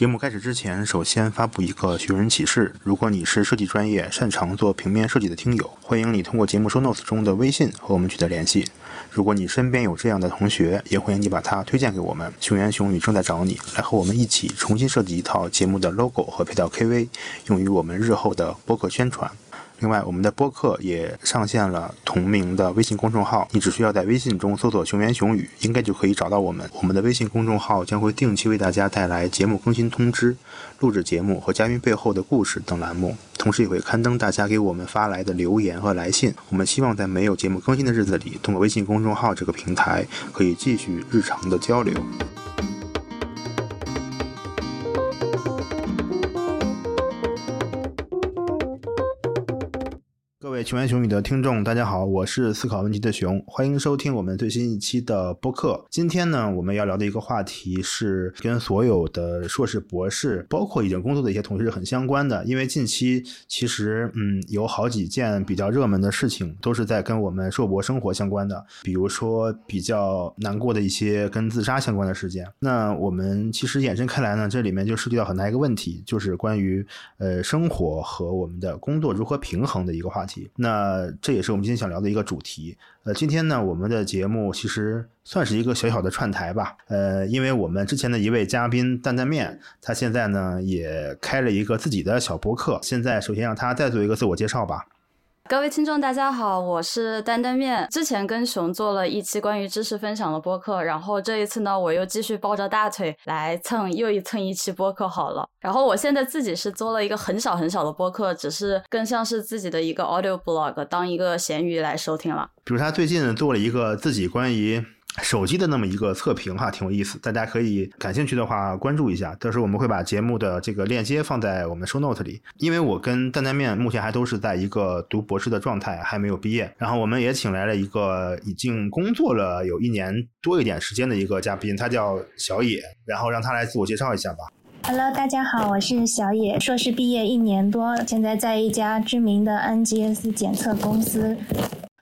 节目开始之前，首先发布一个寻人启事：如果你是设计专业、擅长做平面设计的听友，欢迎你通过节目收 notes 中的微信和我们取得联系。如果你身边有这样的同学，也欢迎你把他推荐给我们。熊言熊语正在找你，来和我们一起重新设计一套节目的 logo 和配套 KV，用于我们日后的播客宣传。另外，我们的播客也上线了同名的微信公众号，你只需要在微信中搜索“熊言熊语”，应该就可以找到我们。我们的微信公众号将会定期为大家带来节目更新通知、录制节目和嘉宾背后的故事等栏目，同时也会刊登大家给我们发来的留言和来信。我们希望在没有节目更新的日子里，通过微信公众号这个平台，可以继续日常的交流。熊言熊语的听众，大家好，我是思考问题的熊，欢迎收听我们最新一期的播客。今天呢，我们要聊的一个话题是跟所有的硕士、博士，包括已经工作的一些同事很相关的。因为近期其实，嗯，有好几件比较热门的事情，都是在跟我们硕博生活相关的。比如说比较难过的一些跟自杀相关的事件。那我们其实延伸开来呢，这里面就涉及到很大一个问题，就是关于呃生活和我们的工作如何平衡的一个话题。那这也是我们今天想聊的一个主题。呃，今天呢，我们的节目其实算是一个小小的串台吧。呃，因为我们之前的一位嘉宾担担面，他现在呢也开了一个自己的小博客。现在首先让他再做一个自我介绍吧。各位听众，大家好，我是担担面。之前跟熊做了一期关于知识分享的播客，然后这一次呢，我又继续抱着大腿来蹭又一蹭一期播客好了。然后我现在自己是做了一个很小很小的播客，只是更像是自己的一个 audio blog，当一个咸鱼来收听了。比如他最近做了一个自己关于。手机的那么一个测评哈，挺有意思，大家可以感兴趣的话关注一下。到时候我们会把节目的这个链接放在我们 show note 里。因为我跟担担面目前还都是在一个读博士的状态，还没有毕业。然后我们也请来了一个已经工作了有一年多一点时间的一个嘉宾，他叫小野，然后让他来自我介绍一下吧。Hello，大家好，我是小野，硕士毕业一年多，现在在一家知名的 NGS 检测公司。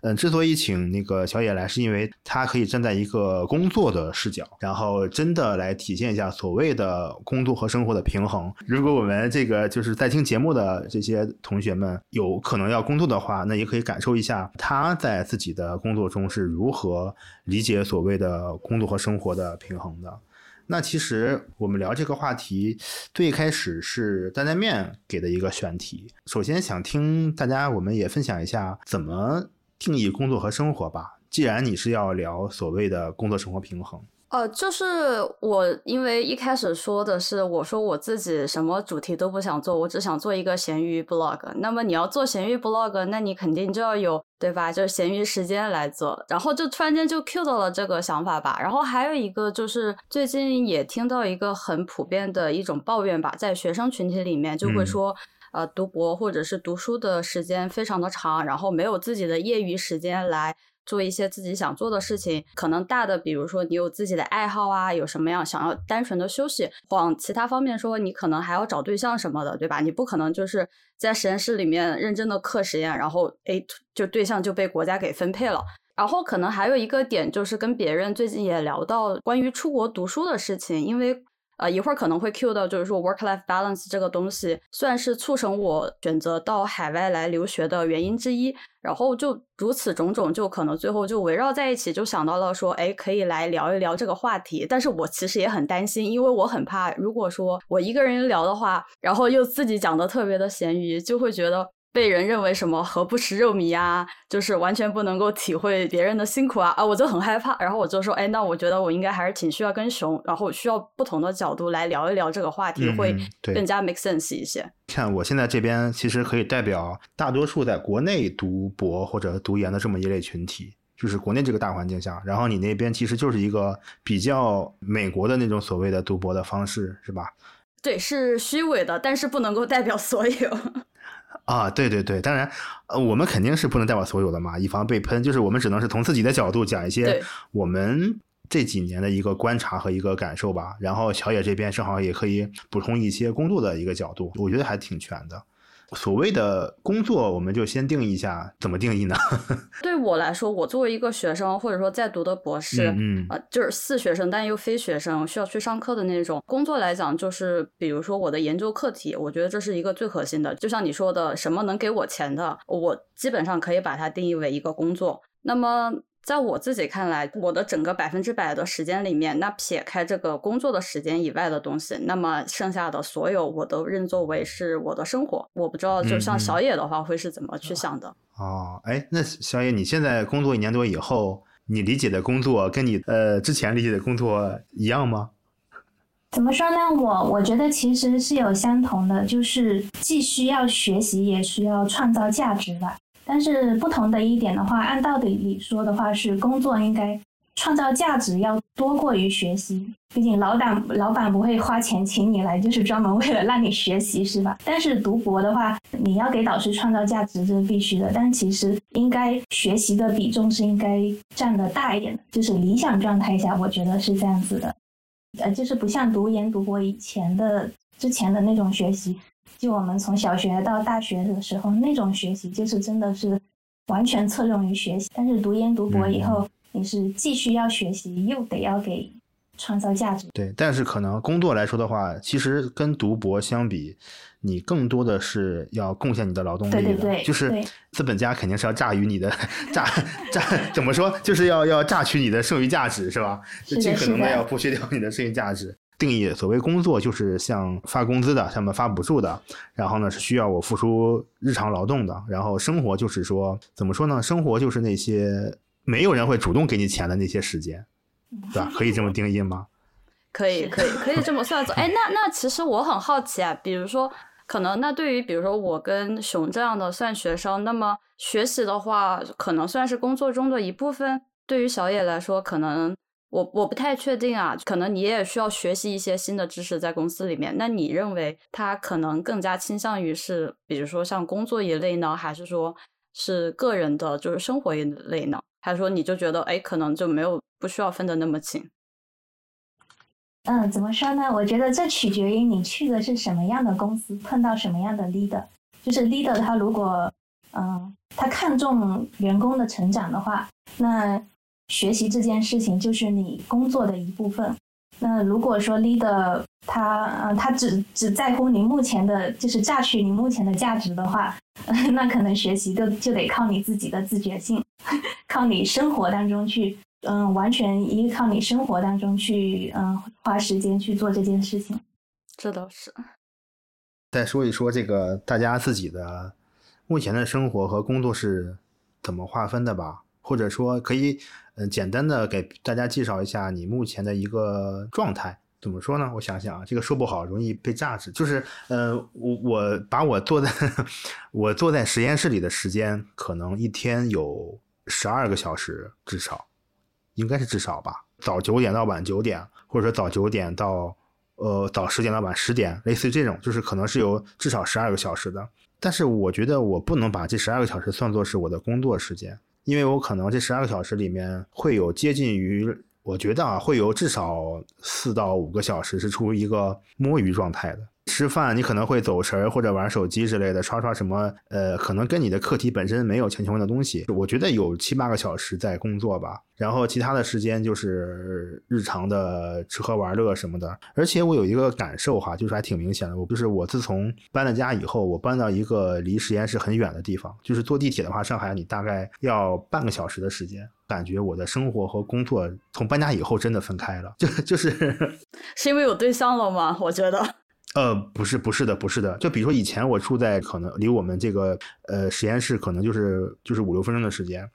嗯，之所以请那个小野来，是因为他可以站在一个工作的视角，然后真的来体现一下所谓的工作和生活的平衡。如果我们这个就是在听节目的这些同学们有可能要工作的话，那也可以感受一下他在自己的工作中是如何理解所谓的工作和生活的平衡的。那其实我们聊这个话题，最开始是担担面给的一个选题。首先想听大家，我们也分享一下怎么。定义工作和生活吧。既然你是要聊所谓的工作生活平衡，呃，就是我因为一开始说的是，我说我自己什么主题都不想做，我只想做一个闲鱼 blog。那么你要做闲鱼 blog，那你肯定就要有对吧？就是闲鱼时间来做。然后就突然间就 cue 到了这个想法吧。然后还有一个就是最近也听到一个很普遍的一种抱怨吧，在学生群体里面就会说。呃，读博或者是读书的时间非常的长，然后没有自己的业余时间来做一些自己想做的事情。可能大的，比如说你有自己的爱好啊，有什么样想要单纯的休息。往其他方面说，你可能还要找对象什么的，对吧？你不可能就是在实验室里面认真的课实验，然后哎，就对象就被国家给分配了。然后可能还有一个点就是跟别人最近也聊到关于出国读书的事情，因为。呃，一会儿可能会 cue 到，就是说 work-life balance 这个东西，算是促成我选择到海外来留学的原因之一。然后就如此种种，就可能最后就围绕在一起，就想到了说，哎，可以来聊一聊这个话题。但是我其实也很担心，因为我很怕，如果说我一个人聊的话，然后又自己讲的特别的咸鱼，就会觉得。被人认为什么何不食肉糜啊，就是完全不能够体会别人的辛苦啊啊，我就很害怕。然后我就说，哎，那我觉得我应该还是挺需要跟熊，然后需要不同的角度来聊一聊这个话题，会更加 make sense 一些。看我现在这边其实可以代表大多数在国内读博或者读研的这么一类群体，就是国内这个大环境下，然后你那边其实就是一个比较美国的那种所谓的读博的方式，是吧？对，是虚伪的，但是不能够代表所有。啊，对对对，当然，呃，我们肯定是不能代表所有的嘛，以防被喷。就是我们只能是从自己的角度讲一些我们这几年的一个观察和一个感受吧。然后小野这边正好也可以补充一些工作的一个角度，我觉得还挺全的。所谓的工作，我们就先定义一下，怎么定义呢？对我来说，我作为一个学生，或者说在读的博士，嗯呃，就是似学生但又非学生，需要去上课的那种工作来讲，就是比如说我的研究课题，我觉得这是一个最核心的。就像你说的，什么能给我钱的，我基本上可以把它定义为一个工作。那么。在我自己看来，我的整个百分之百的时间里面，那撇开这个工作的时间以外的东西，那么剩下的所有我都认作为是我的生活。我不知道，就像小野的话，会是怎么去想的？哦，哎，那小野，你现在工作一年多以后，你理解的工作跟你呃之前理解的工作一样吗？怎么说呢？我我觉得其实是有相同的，就是既需要学习，也需要创造价值的。但是不同的一点的话，按道理说的话，是工作应该创造价值要多过于学习。毕竟老板老板不会花钱请你来，就是专门为了让你学习，是吧？但是读博的话，你要给导师创造价值，这是必须的。但其实应该学习的比重是应该占的大一点的，就是理想状态下，我觉得是这样子的。呃，就是不像读研读博以前的之前的那种学习。就我们从小学到大学的时候，那种学习就是真的是完全侧重于学习。但是读研读博以后，你是既需要学习，又得要给创造价值。对，但是可能工作来说的话，其实跟读博相比，你更多的是要贡献你的劳动力的。对对对，就是资本家肯定是要榨于你的榨榨，怎么说？就是要要榨取你的剩余价值，是吧？就尽可能的要剥削掉你的剩余价值。定义所谓工作就是像发工资的，像么发补助的，然后呢是需要我付出日常劳动的，然后生活就是说怎么说呢？生活就是那些没有人会主动给你钱的那些时间，对吧？可以这么定义吗？可以，可以，可以这么算。哎，那那其实我很好奇啊，比如说，可能那对于比如说我跟熊这样的算学生，那么学习的话，可能算是工作中的一部分。对于小野来说，可能。我我不太确定啊，可能你也需要学习一些新的知识在公司里面。那你认为他可能更加倾向于是，比如说像工作一类呢，还是说是个人的，就是生活一类呢？还是说你就觉得，哎，可能就没有不需要分得那么清？嗯，怎么说呢？我觉得这取决于你去的是什么样的公司，碰到什么样的 leader。就是 leader 他如果嗯，他看重员工的成长的话，那。学习这件事情就是你工作的一部分。那如果说 leader 他呃他只只在乎你目前的，就是榨取你目前的价值的话，那可能学习就就得靠你自己的自觉性，靠你生活当中去，嗯，完全依靠你生活当中去，嗯，花时间去做这件事情。这倒是。再说一说这个大家自己的目前的生活和工作是怎么划分的吧，或者说可以。嗯，简单的给大家介绍一下你目前的一个状态，怎么说呢？我想想啊，这个说不好容易被榨汁。就是，呃，我我把我坐在 我坐在实验室里的时间，可能一天有十二个小时，至少应该是至少吧。早九点到晚九点，或者说早九点到呃早十点到晚十点，类似于这种，就是可能是有至少十二个小时的。但是我觉得我不能把这十二个小时算作是我的工作时间。因为我可能这十二个小时里面会有接近于，我觉得啊，会有至少四到五个小时是处于一个摸鱼状态的。吃饭你可能会走神儿或者玩手机之类的，刷刷什么，呃，可能跟你的课题本身没有强相关的东西。我觉得有七八个小时在工作吧，然后其他的时间就是日常的吃喝玩乐什么的。而且我有一个感受哈，就是还挺明显的，我就是我自从搬了家以后，我搬到一个离实验室很远的地方，就是坐地铁的话，上海你大概要半个小时的时间。感觉我的生活和工作从搬家以后真的分开了，就 就是是因为有对象了吗？我觉得。呃，不是，不是的，不是的。就比如说以前我住在可能离我们这个呃实验室可能就是就是五六分钟的时间，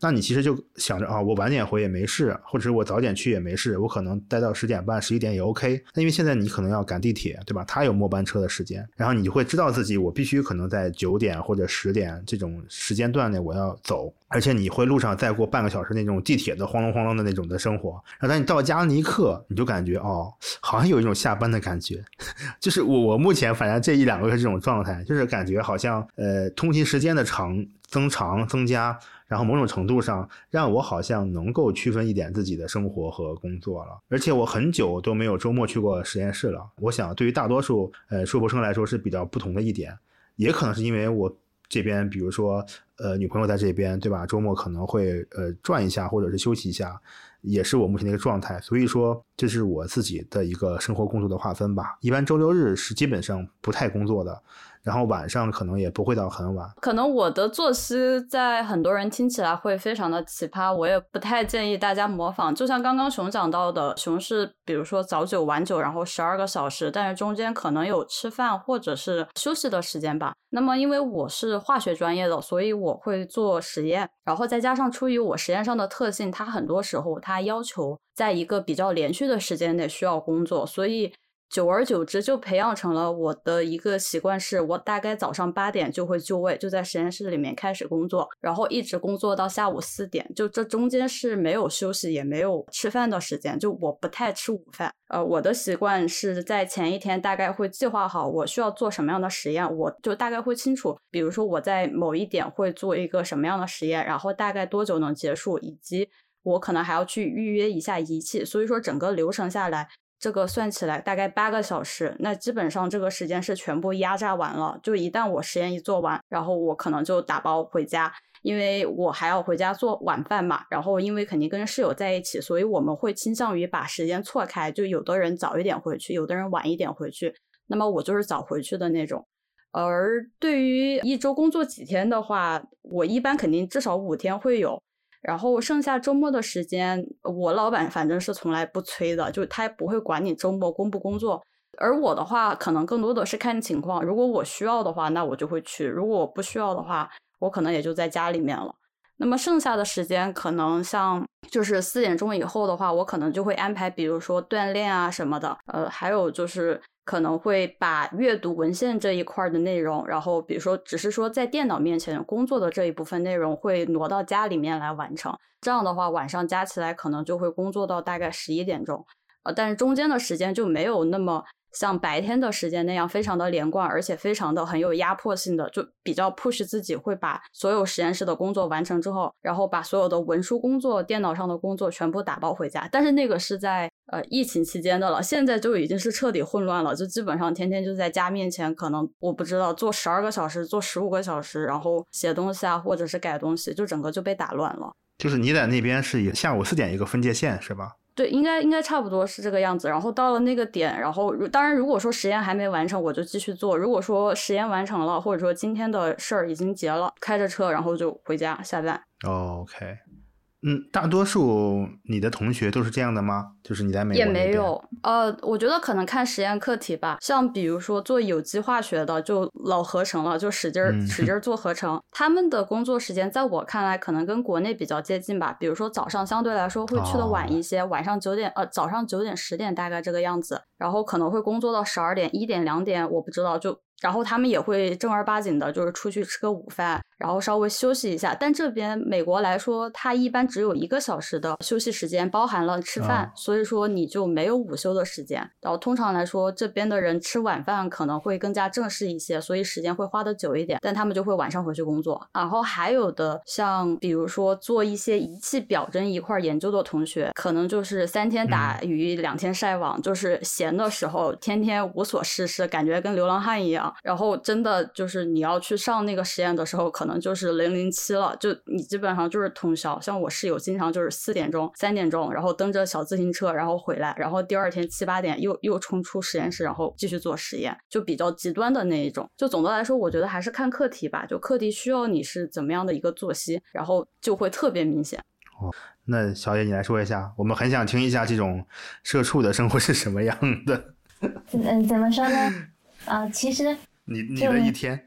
那你其实就想着啊，我晚点回也没事，或者我早点去也没事，我可能待到十点半、十一点也 OK。那因为现在你可能要赶地铁，对吧？他有末班车的时间，然后你就会知道自己我必须可能在九点或者十点这种时间段内我要走，而且你会路上再过半个小时那种地铁的晃隆晃隆的那种的生活。然后当你到家那一刻，你就感觉哦，好像有一种下班的感觉。就是我我目前反正这一两个月这种状态，就是感觉好像呃通勤时间的长增长增加，然后某种程度上让我好像能够区分一点自己的生活和工作了。而且我很久都没有周末去过实验室了。我想对于大多数呃硕博生来说是比较不同的一点。也可能是因为我这边，比如说呃女朋友在这边，对吧？周末可能会呃转一下，或者是休息一下，也是我目前的一个状态。所以说，这是我自己的一个生活工作的划分吧。一般周六日是基本上不太工作的。然后晚上可能也不会到很晚，可能我的作息在很多人听起来会非常的奇葩，我也不太建议大家模仿。就像刚刚熊讲到的，熊是比如说早九晚九，然后十二个小时，但是中间可能有吃饭或者是休息的时间吧。那么因为我是化学专业的，所以我会做实验，然后再加上出于我实验上的特性，它很多时候它要求在一个比较连续的时间内需要工作，所以。久而久之，就培养成了我的一个习惯，是我大概早上八点就会就位，就在实验室里面开始工作，然后一直工作到下午四点，就这中间是没有休息，也没有吃饭的时间，就我不太吃午饭。呃，我的习惯是在前一天大概会计划好我需要做什么样的实验，我就大概会清楚，比如说我在某一点会做一个什么样的实验，然后大概多久能结束，以及我可能还要去预约一下仪器，所以说整个流程下来。这个算起来大概八个小时，那基本上这个时间是全部压榨完了。就一旦我实验一做完，然后我可能就打包回家，因为我还要回家做晚饭嘛。然后因为肯定跟室友在一起，所以我们会倾向于把时间错开，就有的人早一点回去，有的人晚一点回去。那么我就是早回去的那种。而对于一周工作几天的话，我一般肯定至少五天会有。然后剩下周末的时间，我老板反正是从来不催的，就他也不会管你周末工不工作。而我的话，可能更多的是看情况，如果我需要的话，那我就会去；如果我不需要的话，我可能也就在家里面了。那么剩下的时间，可能像就是四点钟以后的话，我可能就会安排，比如说锻炼啊什么的。呃，还有就是可能会把阅读文献这一块的内容，然后比如说只是说在电脑面前工作的这一部分内容，会挪到家里面来完成。这样的话，晚上加起来可能就会工作到大概十一点钟。呃，但是中间的时间就没有那么。像白天的时间那样非常的连贯，而且非常的很有压迫性的，就比较 push 自己会把所有实验室的工作完成之后，然后把所有的文书工作、电脑上的工作全部打包回家。但是那个是在呃疫情期间的了，现在就已经是彻底混乱了，就基本上天天就在家面前，可能我不知道做十二个小时、做十五个小时，然后写东西啊，或者是改东西，就整个就被打乱了。就是你在那边是以下午四点一个分界线是吧？对，应该应该差不多是这个样子。然后到了那个点，然后当然如果说实验还没完成，我就继续做；如果说实验完成了，或者说今天的事儿已经结了，开着车然后就回家下班。OK。嗯，大多数你的同学都是这样的吗？就是你在美国也没有。呃，我觉得可能看实验课题吧。像比如说做有机化学的，就老合成了，就使劲儿使劲儿 做合成。他们的工作时间在我看来可能跟国内比较接近吧。比如说早上相对来说会去的晚一些，晚上九点呃早上九点十点大概这个样子，然后可能会工作到十二点一点两点，我不知道就。然后他们也会正儿八经的，就是出去吃个午饭，然后稍微休息一下。但这边美国来说，它一般只有一个小时的休息时间，包含了吃饭，所以说你就没有午休的时间。然后通常来说，这边的人吃晚饭可能会更加正式一些，所以时间会花的久一点。但他们就会晚上回去工作。然后还有的像比如说做一些仪器表针一块研究的同学，可能就是三天打鱼两天晒网，就是闲的时候天天无所事事，感觉跟流浪汉一样。然后真的就是你要去上那个实验的时候，可能就是零零七了，就你基本上就是通宵。像我室友经常就是四点钟、三点钟，然后蹬着小自行车，然后回来，然后第二天七八点又又冲出实验室，然后继续做实验，就比较极端的那一种。就总的来说，我觉得还是看课题吧，就课题需要你是怎么样的一个作息，然后就会特别明显。哦，那小野你来说一下，我们很想听一下这种社畜的生活是什么样的。嗯，怎么说呢？啊，其实你你的一天，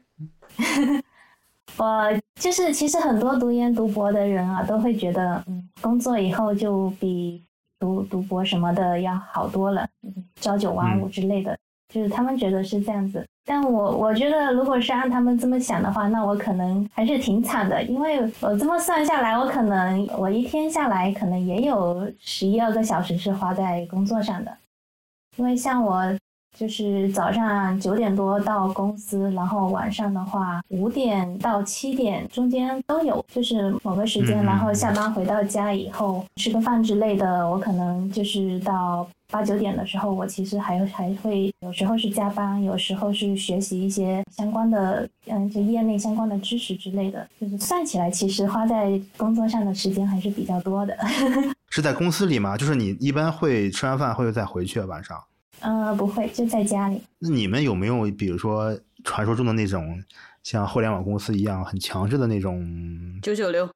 我就是其实很多读研读博的人啊，都会觉得，嗯，工作以后就比读读博什么的要好多了，朝九晚五之类的，就是他们觉得是这样子。但我我觉得，如果是按他们这么想的话，那我可能还是挺惨的，因为我这么算下来，我可能我一天下来可能也有十一二个小时是花在工作上的，因为像我。就是早上九点多到公司，然后晚上的话五点到七点中间都有，就是某个时间，然后下班回到家以后吃个饭之类的，我可能就是到八九点的时候，我其实还还会有时候是加班，有时候是学习一些相关的，嗯，就业内相关的知识之类的，就是算起来，其实花在工作上的时间还是比较多的。是在公司里吗？就是你一般会吃完饭会再回去晚上？呃，不会，就在家里。那你们有没有，比如说传说中的那种，像互联网公司一样很强制的那种九九六？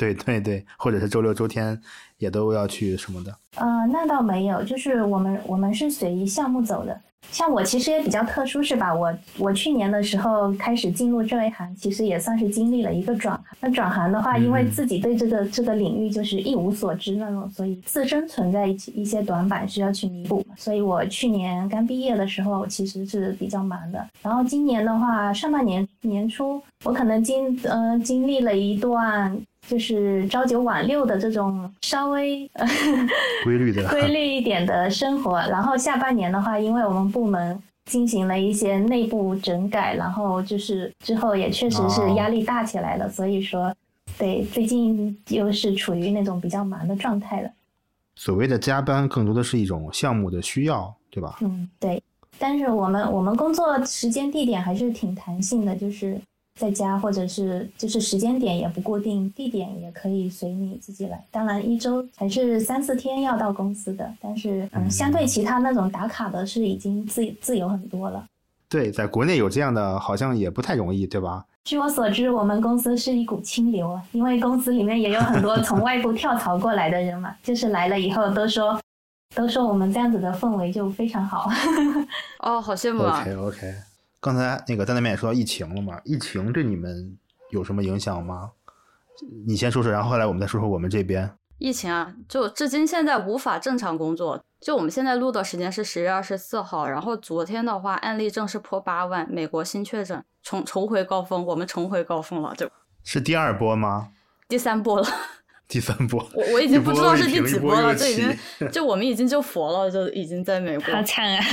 对对对，或者是周六周天也都要去什么的？呃，那倒没有，就是我们我们是随项目走的。像我其实也比较特殊，是吧？我我去年的时候开始进入这一行，其实也算是经历了一个转行。那转行的话，因为自己对这个这个领域就是一无所知那种，所以自身存在一一些短板需要去弥补。所以我去年刚毕业的时候其实是比较忙的。然后今年的话，上半年年初，我可能经呃经历了一段。就是朝九晚六的这种稍微 规律的、规律一点的生活，然后下半年的话，因为我们部门进行了一些内部整改，然后就是之后也确实是压力大起来了，所以说，对，最近又是处于那种比较忙的状态了。所谓的加班，更多的是一种项目的需要，对吧？嗯，对。但是我们我们工作时间地点还是挺弹性的，就是。在家或者是就是时间点也不固定，地点也可以随你自己来。当然一周还是三四天要到公司的，但是嗯，相对其他那种打卡的是已经自自由很多了。对，在国内有这样的好像也不太容易，对吧？据我所知，我们公司是一股清流啊，因为公司里面也有很多从外部跳槽过来的人嘛，就是来了以后都说都说我们这样子的氛围就非常好。哦，好羡慕啊。OK OK。刚才那个在那边也说到疫情了嘛？疫情对你们有什么影响吗？你先说说，然后后来我们再说说我们这边。疫情啊，就至今现在无法正常工作。就我们现在录的时间是十月二十四号，然后昨天的话案例正式破八万，美国新确诊重重回高峰，我们重回高峰了，就是第二波吗？第三波了。第三波，我我已经不知道是第几波了，就已经就我们已经就佛了，就已经在美国。好惨啊！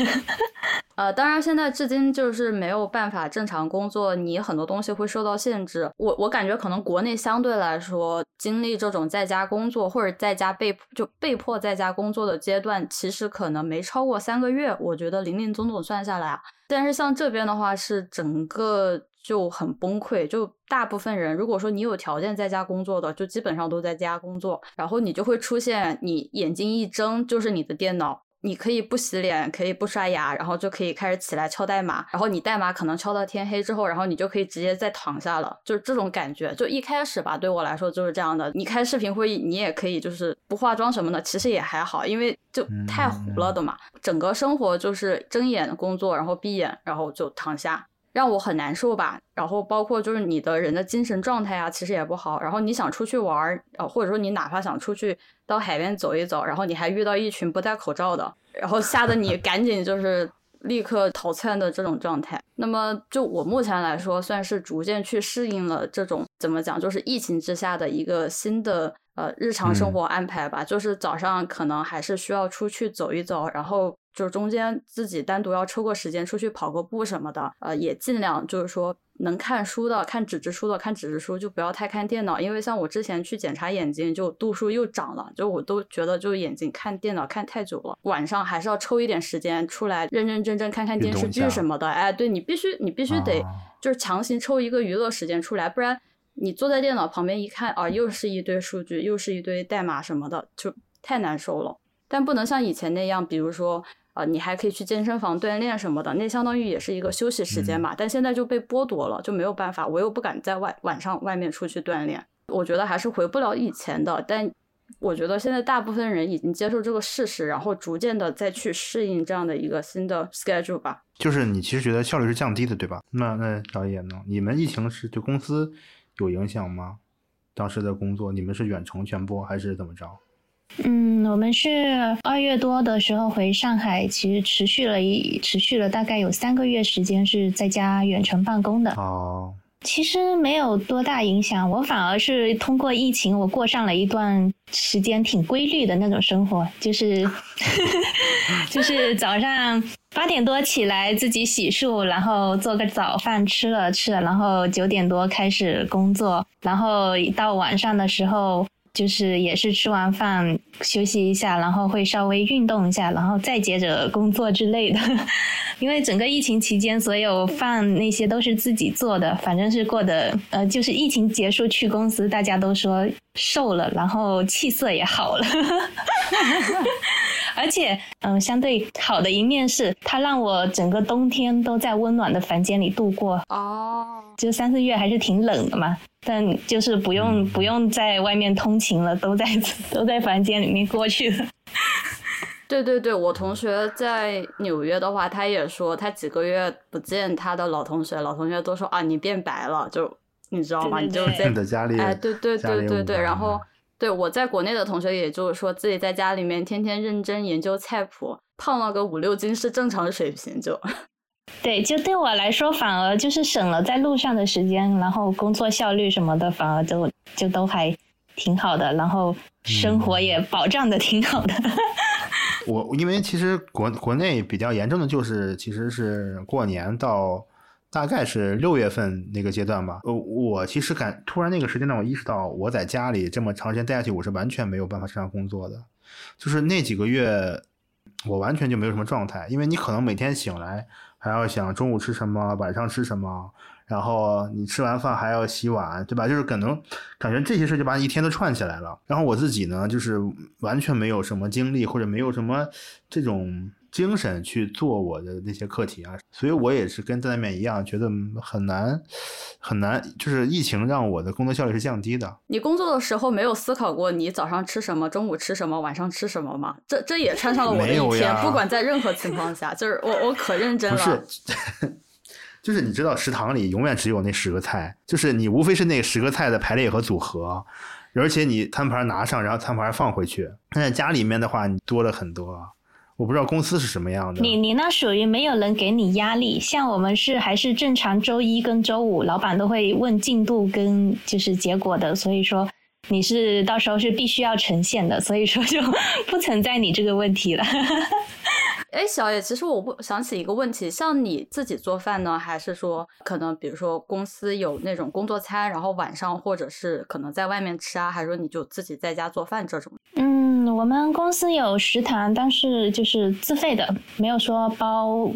呃，当然现在至今就是没有办法正常工作，你很多东西会受到限制。我我感觉可能国内相对来说经历这种在家工作或者在家被就被迫在家工作的阶段，其实可能没超过三个月。我觉得零零总总算下来啊，但是像这边的话是整个。就很崩溃，就大部分人，如果说你有条件在家工作的，就基本上都在家工作，然后你就会出现，你眼睛一睁就是你的电脑，你可以不洗脸，可以不刷牙，然后就可以开始起来敲代码，然后你代码可能敲到天黑之后，然后你就可以直接再躺下了，就是这种感觉。就一开始吧，对我来说就是这样的。你开视频会议，你也可以就是不化妆什么的，其实也还好，因为就太糊了的嘛。整个生活就是睁眼工作，然后闭眼，然后就躺下。让我很难受吧，然后包括就是你的人的精神状态啊，其实也不好。然后你想出去玩儿，呃，或者说你哪怕想出去到海边走一走，然后你还遇到一群不戴口罩的，然后吓得你 赶紧就是立刻逃窜的这种状态。那么就我目前来说，算是逐渐去适应了这种怎么讲，就是疫情之下的一个新的呃日常生活安排吧。就是早上可能还是需要出去走一走，然后。就是中间自己单独要抽个时间出去跑个步什么的，呃，也尽量就是说能看书的看纸质书的看纸质书，就不要太看电脑，因为像我之前去检查眼睛，就度数又涨了，就我都觉得就眼睛看电脑看太久了，晚上还是要抽一点时间出来认认真真看看电视剧什么的。哎，对你必须你必须得就是强行抽一个娱乐时间出来，不然你坐在电脑旁边一看啊，又是一堆数据，又是一堆代码什么的，就太难受了。但不能像以前那样，比如说。啊，你还可以去健身房锻炼什么的，那相当于也是一个休息时间嘛。但现在就被剥夺了，就没有办法，我又不敢在外晚上外面出去锻炼。我觉得还是回不了以前的。但我觉得现在大部分人已经接受这个事实，然后逐渐的再去适应这样的一个新的 schedule 吧。就是你其实觉得效率是降低的，对吧？那那导演呢？你们疫情是对公司有影响吗？当时的工作，你们是远程全播还是怎么着？嗯，我们是二月多的时候回上海，其实持续了一持续了大概有三个月时间是在家远程办公的。哦，其实没有多大影响，我反而是通过疫情，我过上了一段时间挺规律的那种生活，就是 就是早上八点多起来自己洗漱，然后做个早饭吃了吃了，然后九点多开始工作，然后到晚上的时候。就是也是吃完饭休息一下，然后会稍微运动一下，然后再接着工作之类的。因为整个疫情期间，所有饭那些都是自己做的，反正是过得呃，就是疫情结束去公司，大家都说瘦了，然后气色也好了。而且，嗯，相对好的一面是，它让我整个冬天都在温暖的房间里度过。哦，就三四月还是挺冷的嘛，但就是不用不用在外面通勤了，都在 都在房间里面过去了。对对对，我同学在纽约的话，他也说他几个月不见他的老同学，老同学都说啊，你变白了，就你知道吗？你就在家里，哎，对对对对对，然后。对我在国内的同学，也就是说自己在家里面天天认真研究菜谱，胖了个五六斤是正常水平。就 对，就对我来说，反而就是省了在路上的时间，然后工作效率什么的，反而就就都还挺好的，然后生活也保障的挺好的。我因为其实国国内比较严重的就是，其实是过年到。大概是六月份那个阶段吧。呃，我其实感突然那个时间段，我意识到我在家里这么长时间待下去，我是完全没有办法正常工作的。就是那几个月，我完全就没有什么状态，因为你可能每天醒来还要想中午吃什么，晚上吃什么，然后你吃完饭还要洗碗，对吧？就是可能感觉这些事就把你一天都串起来了。然后我自己呢，就是完全没有什么精力，或者没有什么这种。精神去做我的那些课题啊，所以我也是跟在那面一样，觉得很难很难。就是疫情让我的工作效率是降低的。你工作的时候没有思考过你早上吃什么，中午吃什么，晚上吃什么吗？这这也穿上了我的一天，不管在任何情况下，就是我我可认真了。不是，就是你知道食堂里永远只有那十个菜，就是你无非是那十个菜的排列和组合，而且你餐盘拿上，然后餐盘放回去。但在家里面的话，你多了很多。我不知道公司是什么样的。你你那属于没有人给你压力，像我们是还是正常周一跟周五，老板都会问进度跟就是结果的，所以说你是到时候是必须要呈现的，所以说就 不存在你这个问题了。哎，小野，其实我不想起一个问题，像你自己做饭呢，还是说可能比如说公司有那种工作餐，然后晚上或者是可能在外面吃啊，还是说你就自己在家做饭这种？嗯。我们公司有食堂，但是就是自费的，没有说包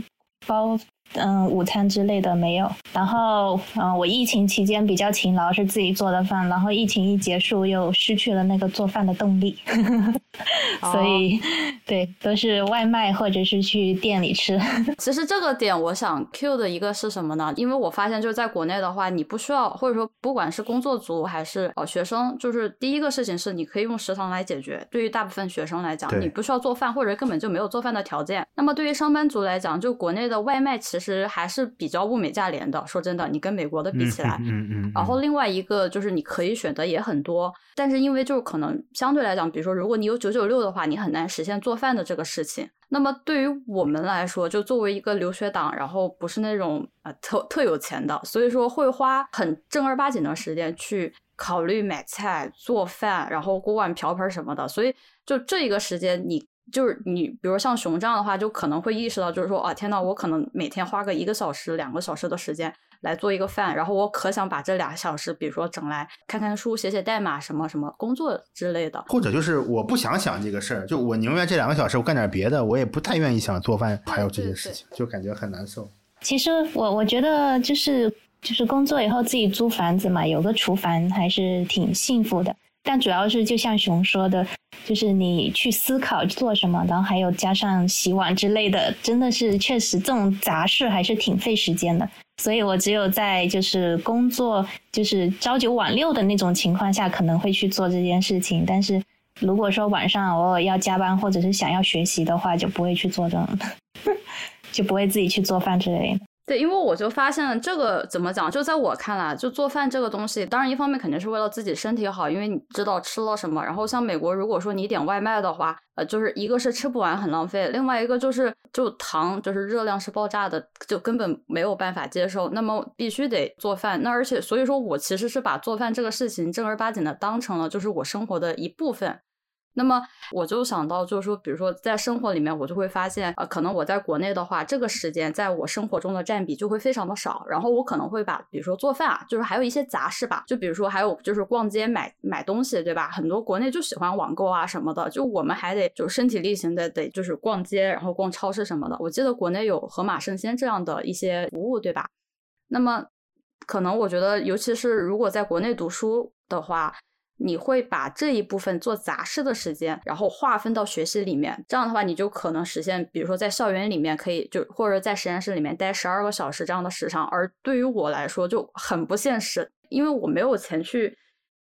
包。嗯，午餐之类的没有。然后，嗯，我疫情期间比较勤劳，是自己做的饭。然后疫情一结束，又失去了那个做饭的动力，所以，对，都是外卖或者是去店里吃。其实这个点，我想 Q 的一个是什么呢？因为我发现就是在国内的话，你不需要，或者说不管是工作族还是哦学生，就是第一个事情是你可以用食堂来解决。对于大部分学生来讲，你不需要做饭，或者根本就没有做饭的条件。那么对于上班族来讲，就国内的外卖其实。其实还是比较物美价廉的。说真的，你跟美国的比起来，嗯嗯。然后另外一个就是你可以选择也很多，但是因为就是可能相对来讲，比如说如果你有九九六的话，你很难实现做饭的这个事情。那么对于我们来说，就作为一个留学党，然后不是那种呃特特有钱的，所以说会花很正儿八经的时间去考虑买菜、做饭，然后锅碗瓢盆什么的。所以就这一个时间你。就是你，比如像熊这样的话，就可能会意识到，就是说，啊，天呐，我可能每天花个一个小时、两个小时的时间来做一个饭，然后我可想把这俩小时，比如说整来看看书、写写代码、什么什么工作之类的。或者就是我不想想这个事儿，就我宁愿这两个小时我干点别的，我也不太愿意想做饭，还有这些事情，就感觉很难受。其实我我觉得就是就是工作以后自己租房子嘛，有个厨房还是挺幸福的。但主要是就像熊说的，就是你去思考做什么，然后还有加上洗碗之类的，真的是确实这种杂事还是挺费时间的。所以我只有在就是工作就是朝九晚六的那种情况下，可能会去做这件事情。但是如果说晚上偶尔要加班或者是想要学习的话，就不会去做这种，就不会自己去做饭之类的。对，因为我就发现这个怎么讲，就在我看来，就做饭这个东西，当然一方面肯定是为了自己身体好，因为你知道吃了什么。然后像美国，如果说你点外卖的话，呃，就是一个是吃不完很浪费，另外一个就是就糖就是热量是爆炸的，就根本没有办法接受。那么必须得做饭。那而且所以说我其实是把做饭这个事情正儿八经的当成了就是我生活的一部分。那么我就想到，就是说，比如说在生活里面，我就会发现，呃，可能我在国内的话，这个时间在我生活中的占比就会非常的少。然后我可能会把，比如说做饭啊，就是还有一些杂事吧，就比如说还有就是逛街买买东西，对吧？很多国内就喜欢网购啊什么的，就我们还得就身体力行的得就是逛街，然后逛超市什么的。我记得国内有盒马生鲜这样的一些服务，对吧？那么可能我觉得，尤其是如果在国内读书的话。你会把这一部分做杂事的时间，然后划分到学习里面，这样的话，你就可能实现，比如说在校园里面可以就或者在实验室里面待十二个小时这样的时长。而对于我来说就很不现实，因为我没有钱去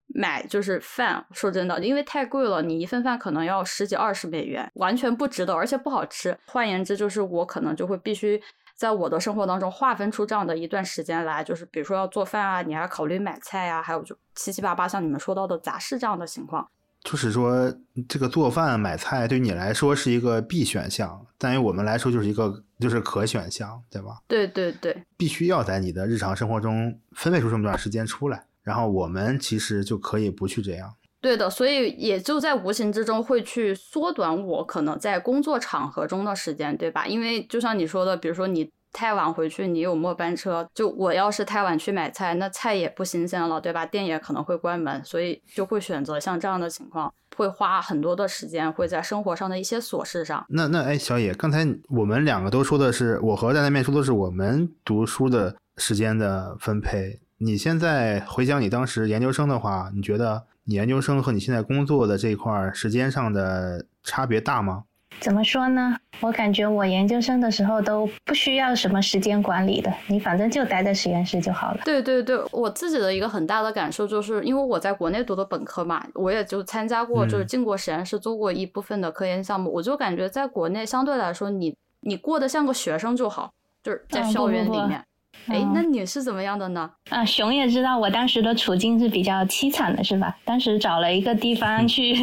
买就是饭。说真的，因为太贵了，你一份饭可能要十几二十美元，完全不值得，而且不好吃。换言之，就是我可能就会必须。在我的生活当中划分出这样的一段时间来，就是比如说要做饭啊，你还考虑买菜啊，还有就七七八八像你们说到的杂事这样的情况。就是说，这个做饭买菜对你来说是一个必选项，但于我们来说就是一个就是可选项，对吧？对对对，必须要在你的日常生活中分配出这么段时间出来，然后我们其实就可以不去这样。对的，所以也就在无形之中会去缩短我可能在工作场合中的时间，对吧？因为就像你说的，比如说你太晚回去，你有末班车，就我要是太晚去买菜，那菜也不新鲜了，对吧？店也可能会关门，所以就会选择像这样的情况，会花很多的时间会在生活上的一些琐事上。那那哎，小野，刚才我们两个都说的是，我和在那面说的是我们读书的时间的分配。你现在回想你当时研究生的话，你觉得？你研究生和你现在工作的这一块时间上的差别大吗？怎么说呢？我感觉我研究生的时候都不需要什么时间管理的，你反正就待在实验室就好了。对对对，我自己的一个很大的感受就是，因为我在国内读的本科嘛，我也就参加过，就是进过实验室做过一部分的科研项目，我就感觉在国内相对来说，你你过得像个学生就好，就是在校园里面。哎，那你是怎么样的呢？啊，熊也知道我当时的处境是比较凄惨的，是吧？当时找了一个地方去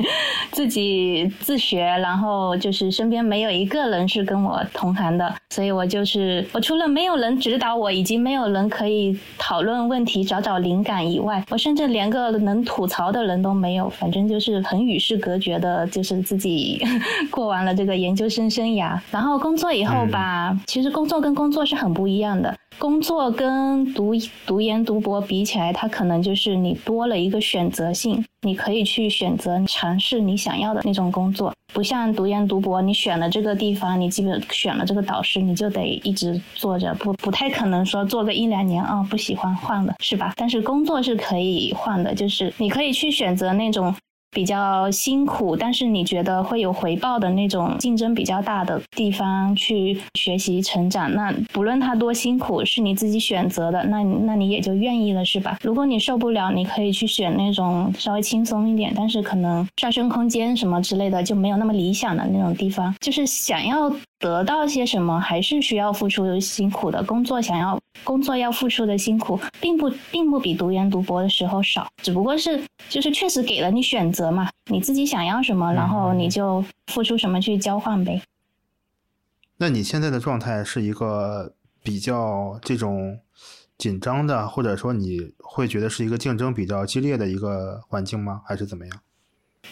自 己自学，然后就是身边没有一个人是跟我同行的，所以我就是我除了没有人指导我，以及没有人可以讨论问题、找找灵感以外，我甚至连个能吐槽的人都没有。反正就是很与世隔绝的，就是自己 过完了这个研究生生涯，然后工作以后吧，其实工作跟工作是很不一样的。工作跟读读研读博比起来，它可能就是你多了一个选择性，你可以去选择尝试你想要的那种工作，不像读研读博，你选了这个地方，你基本选了这个导师，你就得一直做着，不不太可能说做个一两年啊不喜欢换了，是吧？但是工作是可以换的，就是你可以去选择那种。比较辛苦，但是你觉得会有回报的那种竞争比较大的地方去学习成长，那不论它多辛苦，是你自己选择的，那那你也就愿意了，是吧？如果你受不了，你可以去选那种稍微轻松一点，但是可能上升空间什么之类的就没有那么理想的那种地方，就是想要。得到些什么还是需要付出辛苦的工作，想要工作要付出的辛苦，并不并不比读研读博的时候少，只不过是就是确实给了你选择嘛，你自己想要什么，然后你就付出什么去交换呗。那你现在的状态是一个比较这种紧张的，或者说你会觉得是一个竞争比较激烈的一个环境吗？还是怎么样？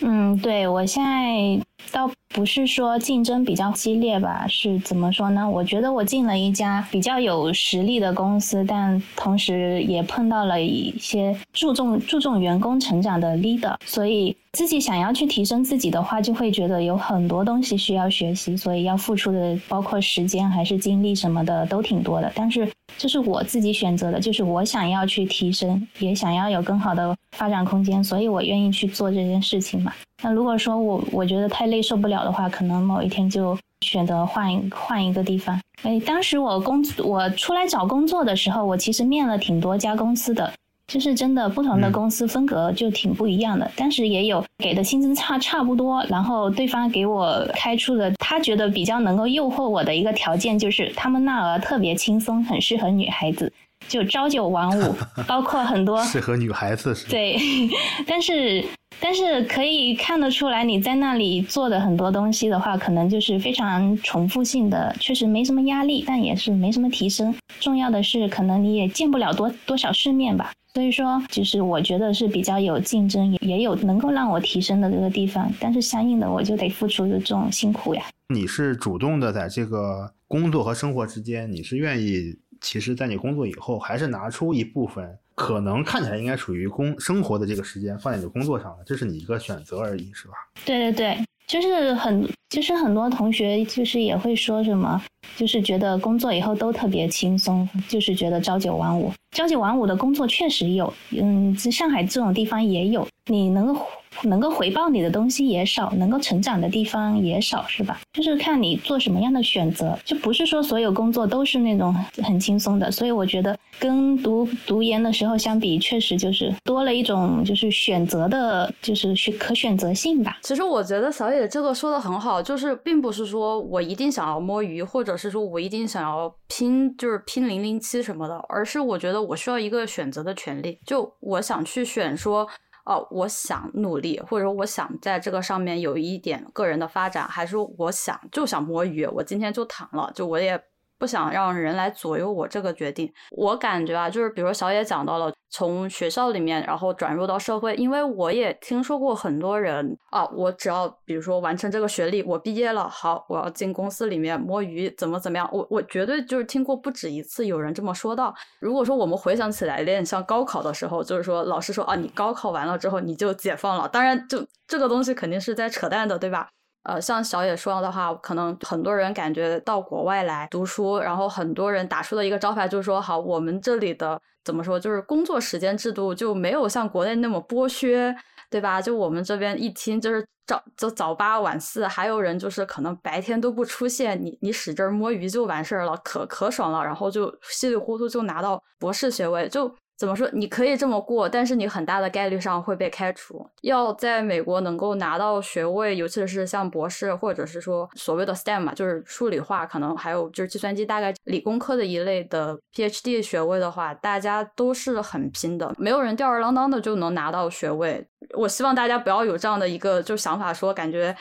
嗯，对我现在倒不是说竞争比较激烈吧，是怎么说呢？我觉得我进了一家比较有实力的公司，但同时也碰到了一些注重注重员工成长的 leader，所以自己想要去提升自己的话，就会觉得有很多东西需要学习，所以要付出的包括时间还是精力什么的都挺多的。但是这是我自己选择的，就是我想要去提升，也想要有更好的发展空间，所以我愿意去做这件事情嘛。那如果说我我觉得太累受不了的话，可能某一天就选择换一换一个地方。哎，当时我工我出来找工作的时候，我其实面了挺多家公司的。就是真的不同的公司风格就挺不一样的，但是也有给的薪资差差不多，然后对方给我开出的他觉得比较能够诱惑我的一个条件就是他们那儿特别轻松，很适合女孩子。就朝九晚五，包括很多适合女孩子是。对，但是但是可以看得出来，你在那里做的很多东西的话，可能就是非常重复性的，确实没什么压力，但也是没什么提升。重要的是，可能你也见不了多多少世面吧。所以说，就是我觉得是比较有竞争，也有能够让我提升的这个地方。但是相应的，我就得付出的这种辛苦呀。你是主动的，在这个工作和生活之间，你是愿意。其实，在你工作以后，还是拿出一部分可能看起来应该属于工生活的这个时间放在你的工作上了，这是你一个选择而已，是吧？对对对，就是很，就是很多同学就是也会说什么，就是觉得工作以后都特别轻松，就是觉得朝九晚五，朝九晚五的工作确实有，嗯，在上海这种地方也有，你能。能够回报你的东西也少，能够成长的地方也少，是吧？就是看你做什么样的选择，就不是说所有工作都是那种很轻松的。所以我觉得跟读读研的时候相比，确实就是多了一种就是选择的，就是选可选择性吧。其实我觉得小野这个说的很好，就是并不是说我一定想要摸鱼，或者是说我一定想要拼，就是拼零零七什么的，而是我觉得我需要一个选择的权利，就我想去选说。哦，我想努力，或者说我想在这个上面有一点个人的发展，还是我想就想摸鱼，我今天就躺了，就我也。不想让人来左右我这个决定。我感觉啊，就是比如小野讲到了从学校里面，然后转入到社会，因为我也听说过很多人啊，我只要比如说完成这个学历，我毕业了，好，我要进公司里面摸鱼，怎么怎么样？我我绝对就是听过不止一次有人这么说到。如果说我们回想起来，有点像高考的时候，就是说老师说啊，你高考完了之后你就解放了。当然，就这个东西肯定是在扯淡的，对吧？呃，像小野说的话，可能很多人感觉到国外来读书，然后很多人打出的一个招牌就是说，好，我们这里的怎么说，就是工作时间制度就没有像国内那么剥削，对吧？就我们这边一听就是早就早八晚四，还有人就是可能白天都不出现，你你使劲摸鱼就完事儿了，可可爽了，然后就稀里糊涂就拿到博士学位，就。怎么说？你可以这么过，但是你很大的概率上会被开除。要在美国能够拿到学位，尤其是像博士，或者是说所谓的 STEM 嘛，就是数理化，可能还有就是计算机，大概理工科的一类的 PhD 学位的话，大家都是很拼的，没有人吊儿郎当的就能拿到学位。我希望大家不要有这样的一个就想法，说感觉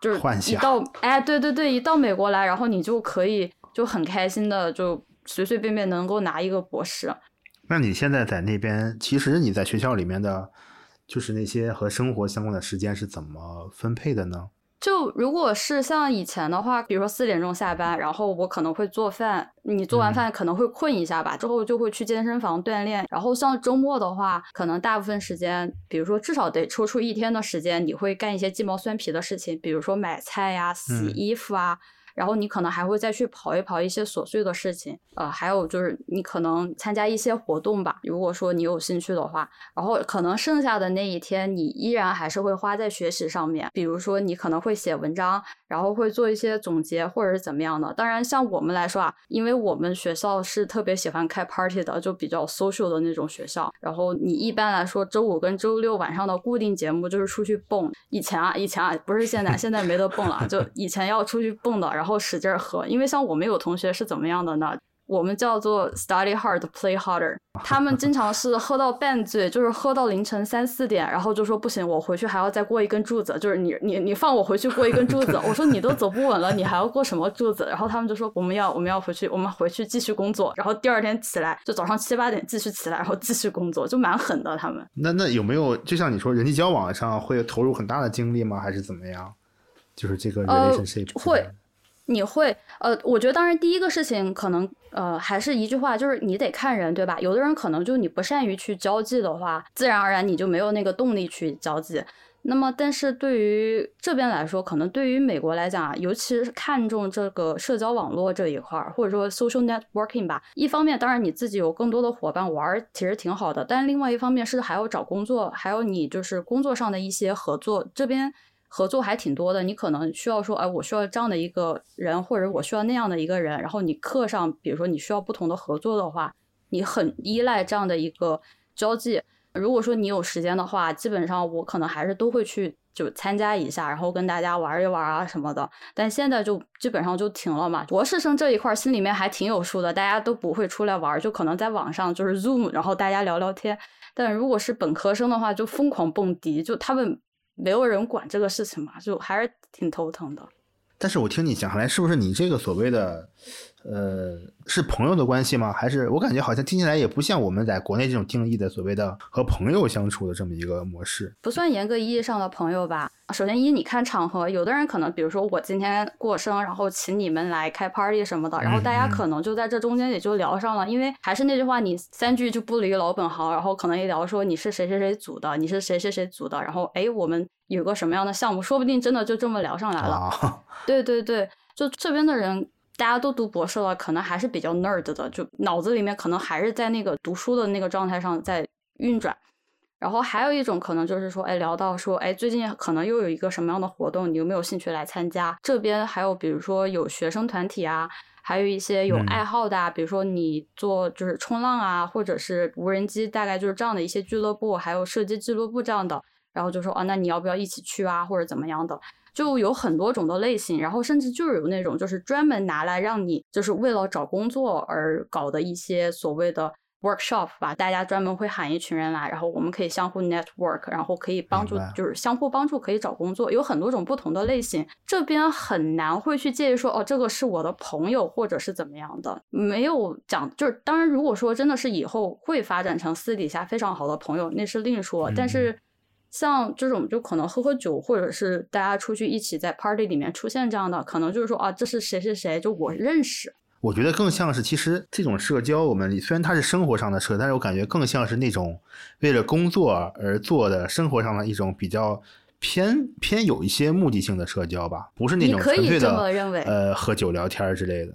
就是一到哎，对对对，一到美国来，然后你就可以就很开心的就随随便便能够拿一个博士。那你现在在那边，其实你在学校里面的，就是那些和生活相关的时间是怎么分配的呢？就如果是像以前的话，比如说四点钟下班，然后我可能会做饭，你做完饭可能会困一下吧，之后就会去健身房锻炼。然后像周末的话，可能大部分时间，比如说至少得抽出一天的时间，你会干一些鸡毛蒜皮的事情，比如说买菜呀、洗衣服啊。然后你可能还会再去跑一跑一些琐碎的事情，呃，还有就是你可能参加一些活动吧。如果说你有兴趣的话，然后可能剩下的那一天，你依然还是会花在学习上面。比如说你可能会写文章，然后会做一些总结或者是怎么样的。当然，像我们来说啊，因为我们学校是特别喜欢开 party 的，就比较 social 的那种学校。然后你一般来说周五跟周六晚上的固定节目就是出去蹦。以前啊，以前啊，不是现在，现在没得蹦了，就以前要出去蹦的，然后。然后使劲喝，因为像我们有同学是怎么样的呢？我们叫做 study hard, play harder。他们经常是喝到半醉，就是喝到凌晨三四点，然后就说不行，我回去还要再过一根柱子。就是你你你放我回去过一根柱子，我说你都走不稳了，你还要过什么柱子？然后他们就说我们要我们要回去，我们回去继续工作。然后第二天起来就早上七八点继续起来，然后继续工作，就蛮狠的。他们那那有没有就像你说人际交往上会投入很大的精力吗？还是怎么样？就是这个 relationship 会。你会呃，我觉得当然第一个事情可能呃还是一句话，就是你得看人，对吧？有的人可能就你不善于去交际的话，自然而然你就没有那个动力去交际。那么，但是对于这边来说，可能对于美国来讲啊，尤其是看重这个社交网络这一块儿，或者说 social networking 吧。一方面，当然你自己有更多的伙伴玩，其实挺好的。但另外一方面是还要找工作，还有你就是工作上的一些合作这边。合作还挺多的，你可能需要说，哎，我需要这样的一个人，或者我需要那样的一个人。然后你课上，比如说你需要不同的合作的话，你很依赖这样的一个交际。如果说你有时间的话，基本上我可能还是都会去就参加一下，然后跟大家玩一玩啊什么的。但现在就基本上就停了嘛。博士生这一块心里面还挺有数的，大家都不会出来玩，就可能在网上就是 Zoom，然后大家聊聊天。但如果是本科生的话，就疯狂蹦迪，就他们没有人管这个事情嘛，就还是挺头疼的。但是我听你讲下来，是不是你这个所谓的？呃，是朋友的关系吗？还是我感觉好像听起来也不像我们在国内这种定义的所谓的和朋友相处的这么一个模式，不算严格意义上的朋友吧。首先，一你看场合，有的人可能，比如说我今天过生，然后请你们来开 party 什么的，然后大家可能就在这中间也就聊上了。因为还是那句话，你三句就不离老本行，然后可能一聊说你是谁谁谁组的，你是谁谁谁组的，然后哎，我们有个什么样的项目，说不定真的就这么聊上来了。对对对，就这边的人。大家都读博士了，可能还是比较 nerd 的，就脑子里面可能还是在那个读书的那个状态上在运转。然后还有一种可能就是说，哎，聊到说，哎，最近可能又有一个什么样的活动，你有没有兴趣来参加？这边还有比如说有学生团体啊，还有一些有爱好的啊，比如说你做就是冲浪啊，或者是无人机，大概就是这样的一些俱乐部，还有射击俱乐部这样的。然后就说啊，那你要不要一起去啊，或者怎么样的？就有很多种的类型，然后甚至就是有那种就是专门拿来让你就是为了找工作而搞的一些所谓的 workshop 吧，大家专门会喊一群人来，然后我们可以相互 network，然后可以帮助就是相互帮助可以找工作，有很多种不同的类型。这边很难会去介意说哦，这个是我的朋友或者是怎么样的，没有讲就是当然如果说真的是以后会发展成私底下非常好的朋友，那是另说，但是。像这种就可能喝喝酒，或者是大家出去一起在 party 里面出现这样的，可能就是说啊，这是谁谁谁，就我认识。我觉得更像是，其实这种社交，我们虽然它是生活上的社，但是我感觉更像是那种为了工作而做的生活上的一种比较偏偏有一些目的性的社交吧，不是那种纯粹的呃喝酒聊天之类的。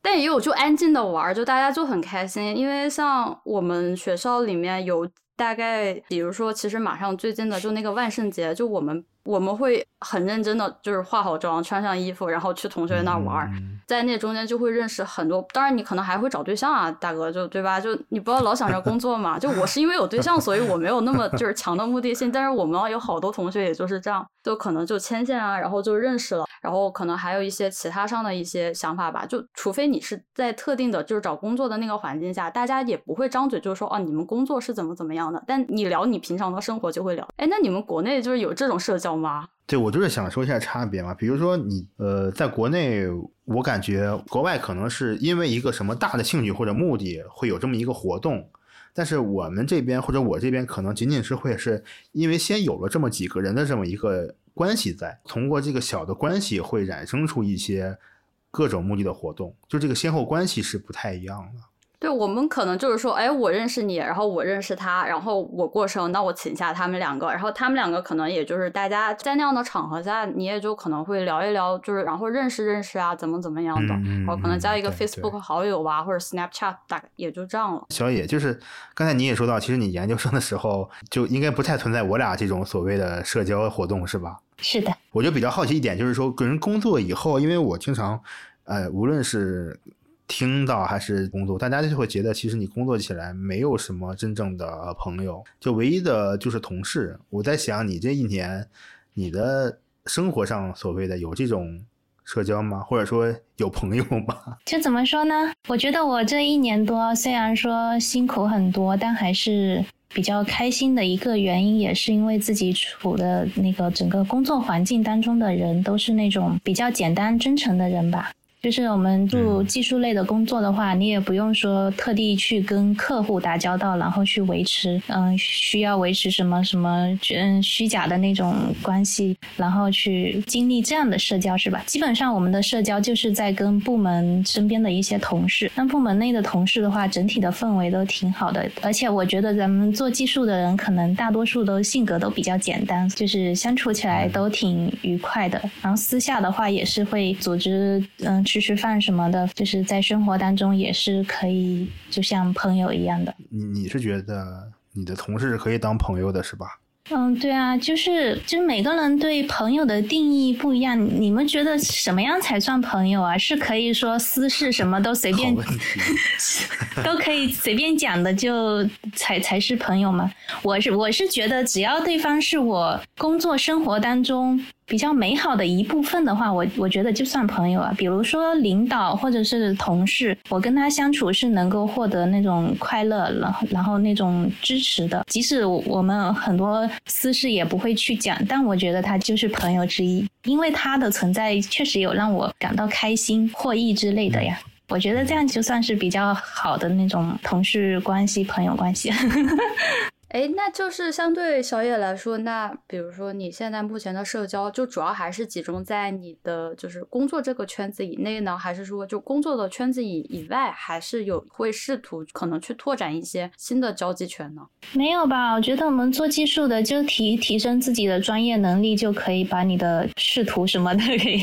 但也有就安静的玩，就大家就很开心，因为像我们学校里面有。大概比如说，其实马上最近的就那个万圣节，就我们。我们会很认真的，就是化好妆、穿上衣服，然后去同学那儿玩，在那中间就会认识很多。当然，你可能还会找对象啊，大哥，就对吧？就你不要老想着工作嘛。就我是因为有对象，所以我没有那么就是强的目的性。但是我们有好多同学也就是这样，就可能就牵线啊，然后就认识了，然后可能还有一些其他上的一些想法吧。就除非你是在特定的，就是找工作的那个环境下，大家也不会张嘴就说哦，你们工作是怎么怎么样的。但你聊你平常的生活就会聊。哎，那你们国内就是有这种社交？吗？对，我就是想说一下差别嘛。比如说你，呃，在国内，我感觉国外可能是因为一个什么大的兴趣或者目的会有这么一个活动，但是我们这边或者我这边可能仅仅是会是因为先有了这么几个人的这么一个关系在，通过这个小的关系会衍生出一些各种目的的活动，就这个先后关系是不太一样的。对我们可能就是说，哎，我认识你，然后我认识他，然后我过生，那我请下他们两个，然后他们两个可能也就是大家在那样的场合下，你也就可能会聊一聊，就是然后认识认识啊，怎么怎么样的，然后可能加一个 Facebook 好友啊，或者 Snapchat，大概也就这样了。小野，就是刚才你也说到，其实你研究生的时候就应该不太存在我俩这种所谓的社交活动，是吧？是的。我就比较好奇一点，就是说，个人工作以后，因为我经常，呃，无论是。听到还是工作，大家就会觉得其实你工作起来没有什么真正的朋友，就唯一的就是同事。我在想，你这一年，你的生活上所谓的有这种社交吗？或者说有朋友吗？就怎么说呢？我觉得我这一年多虽然说辛苦很多，但还是比较开心的一个原因，也是因为自己处的那个整个工作环境当中的人都是那种比较简单真诚的人吧。就是我们做技术类的工作的话，你也不用说特地去跟客户打交道，然后去维持，嗯，需要维持什么什么，嗯，虚假的那种关系，然后去经历这样的社交，是吧？基本上我们的社交就是在跟部门身边的一些同事。那部门内的同事的话，整体的氛围都挺好的，而且我觉得咱们做技术的人，可能大多数都性格都比较简单，就是相处起来都挺愉快的。然后私下的话，也是会组织，嗯。吃吃饭什么的，就是在生活当中也是可以，就像朋友一样的。你你是觉得你的同事可以当朋友的是吧？嗯，对啊，就是就是每个人对朋友的定义不一样。你们觉得什么样才算朋友啊？是可以说私事什么都随便，都可以随便讲的就才才是朋友吗？我是我是觉得只要对方是我工作生活当中。比较美好的一部分的话，我我觉得就算朋友啊。比如说领导或者是同事，我跟他相处是能够获得那种快乐，然后然后那种支持的。即使我们很多私事也不会去讲，但我觉得他就是朋友之一，因为他的存在确实有让我感到开心、获益之类的呀。我觉得这样就算是比较好的那种同事关系、朋友关系。哎，那就是相对小野来说，那比如说你现在目前的社交，就主要还是集中在你的就是工作这个圈子以内呢，还是说就工作的圈子以以外，还是有会试图可能去拓展一些新的交际圈呢？没有吧？我觉得我们做技术的就提提升自己的专业能力，就可以把你的仕途什么的给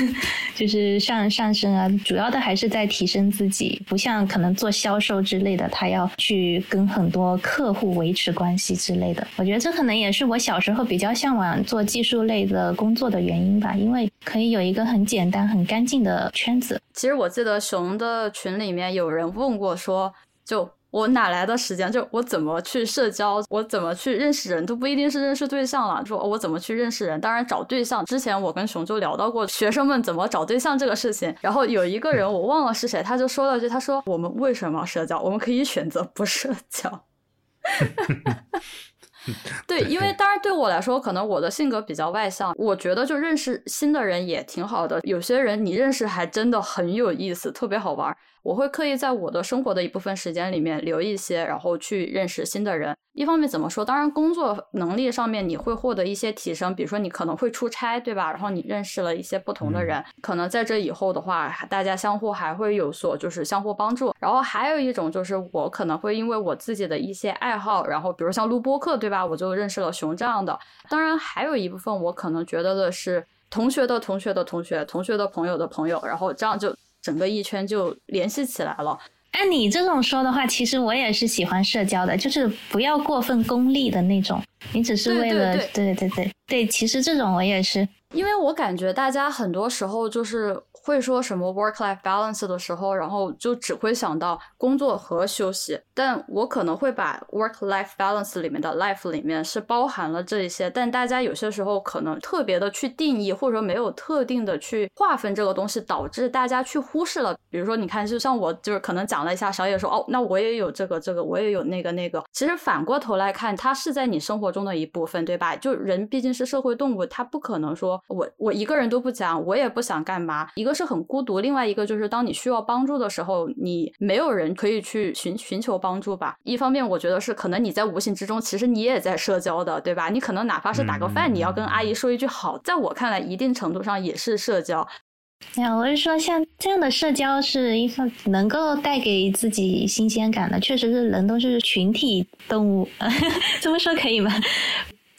就是上上升啊。主要的还是在提升自己，不像可能做销售之类的，他要去跟很多客户维持。关系之类的，我觉得这可能也是我小时候比较向往做技术类的工作的原因吧，因为可以有一个很简单、很干净的圈子。其实我记得熊的群里面有人问过，说就我哪来的时间？就我怎么去社交？我怎么去认识人？都不一定是认识对象了。说我怎么去认识人？当然找对象。之前我跟熊就聊到过学生们怎么找对象这个事情。然后有一个人我忘了是谁，他就说了句：“他说我们为什么社交？我们可以选择不社交。” 对，因为当然对我来说，可能我的性格比较外向，我觉得就认识新的人也挺好的。有些人你认识还真的很有意思，特别好玩。我会刻意在我的生活的一部分时间里面留一些，然后去认识新的人。一方面怎么说？当然，工作能力上面你会获得一些提升，比如说你可能会出差，对吧？然后你认识了一些不同的人，可能在这以后的话，大家相互还会有所就是相互帮助。然后还有一种就是我可能会因为我自己的一些爱好，然后比如像录播课，对吧？我就认识了熊这样的。当然，还有一部分我可能觉得的是同学的同学的同学，同学的朋友的朋友，然后这样就。整个一圈就联系起来了。按你这种说的话，其实我也是喜欢社交的，就是不要过分功利的那种。你只是为了对对对对，其实这种我也是，因为我感觉大家很多时候就是。会说什么 work life balance 的时候，然后就只会想到工作和休息。但我可能会把 work life balance 里面的 life 里面是包含了这一些，但大家有些时候可能特别的去定义，或者说没有特定的去划分这个东西，导致大家去忽视了。比如说，你看，就像我就是可能讲了一下，小野说哦，那我也有这个这个，我也有那个那个。其实反过头来看，它是在你生活中的一部分，对吧？就人毕竟是社会动物，他不可能说我我一个人都不讲，我也不想干嘛。一个。是很孤独，另外一个就是当你需要帮助的时候，你没有人可以去寻寻求帮助吧。一方面，我觉得是可能你在无形之中，其实你也在社交的，对吧？你可能哪怕是打个饭，你要跟阿姨说一句好，在我看来，一定程度上也是社交。呀，我是说，像这样的社交是一份能够带给自己新鲜感的，确实是人都是群体动物，这么说可以吗？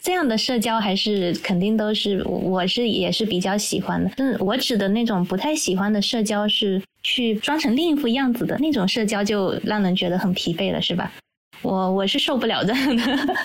这样的社交还是肯定都是，我是也是比较喜欢的。嗯，我指的那种不太喜欢的社交是去装成另一副样子的那种社交，就让人觉得很疲惫了，是吧？我我是受不了这样的。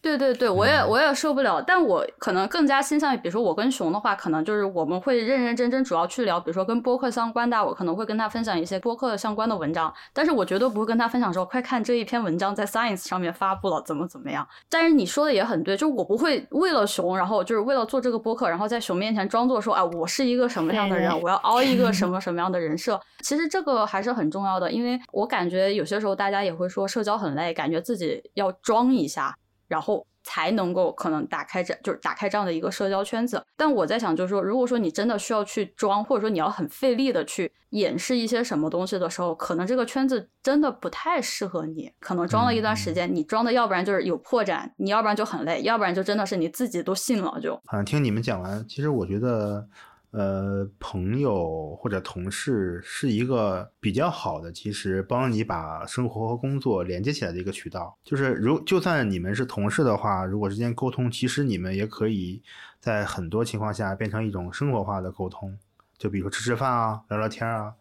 对对对，我也我也受不了，但我可能更加倾向于，比如说我跟熊的话，可能就是我们会认认真真主要去聊，比如说跟播客相关的，我可能会跟他分享一些播客相关的文章，但是我绝对不会跟他分享说，快看这一篇文章在 Science 上面发布了，怎么怎么样。但是你说的也很对，就我不会为了熊，然后就是为了做这个播客，然后在熊面前装作说，啊，我是一个什么样的人，我要凹一个什么什么样的人设。其实这个还是很重要的，因为我感觉有些时候大家也会说社交很累，感觉自己要装一下。然后才能够可能打开这就是打开这样的一个社交圈子。但我在想，就是说，如果说你真的需要去装，或者说你要很费力的去掩饰一些什么东西的时候，可能这个圈子真的不太适合你。可能装了一段时间，你装的要不然就是有破绽，你要不然就很累，要不然就真的是你自己都信了。就好像听你们讲完，其实我觉得。呃，朋友或者同事是一个比较好的，其实帮你把生活和工作连接起来的一个渠道。就是如就算你们是同事的话，如果之间沟通，其实你们也可以在很多情况下变成一种生活化的沟通。就比如说吃吃饭啊，聊聊天啊，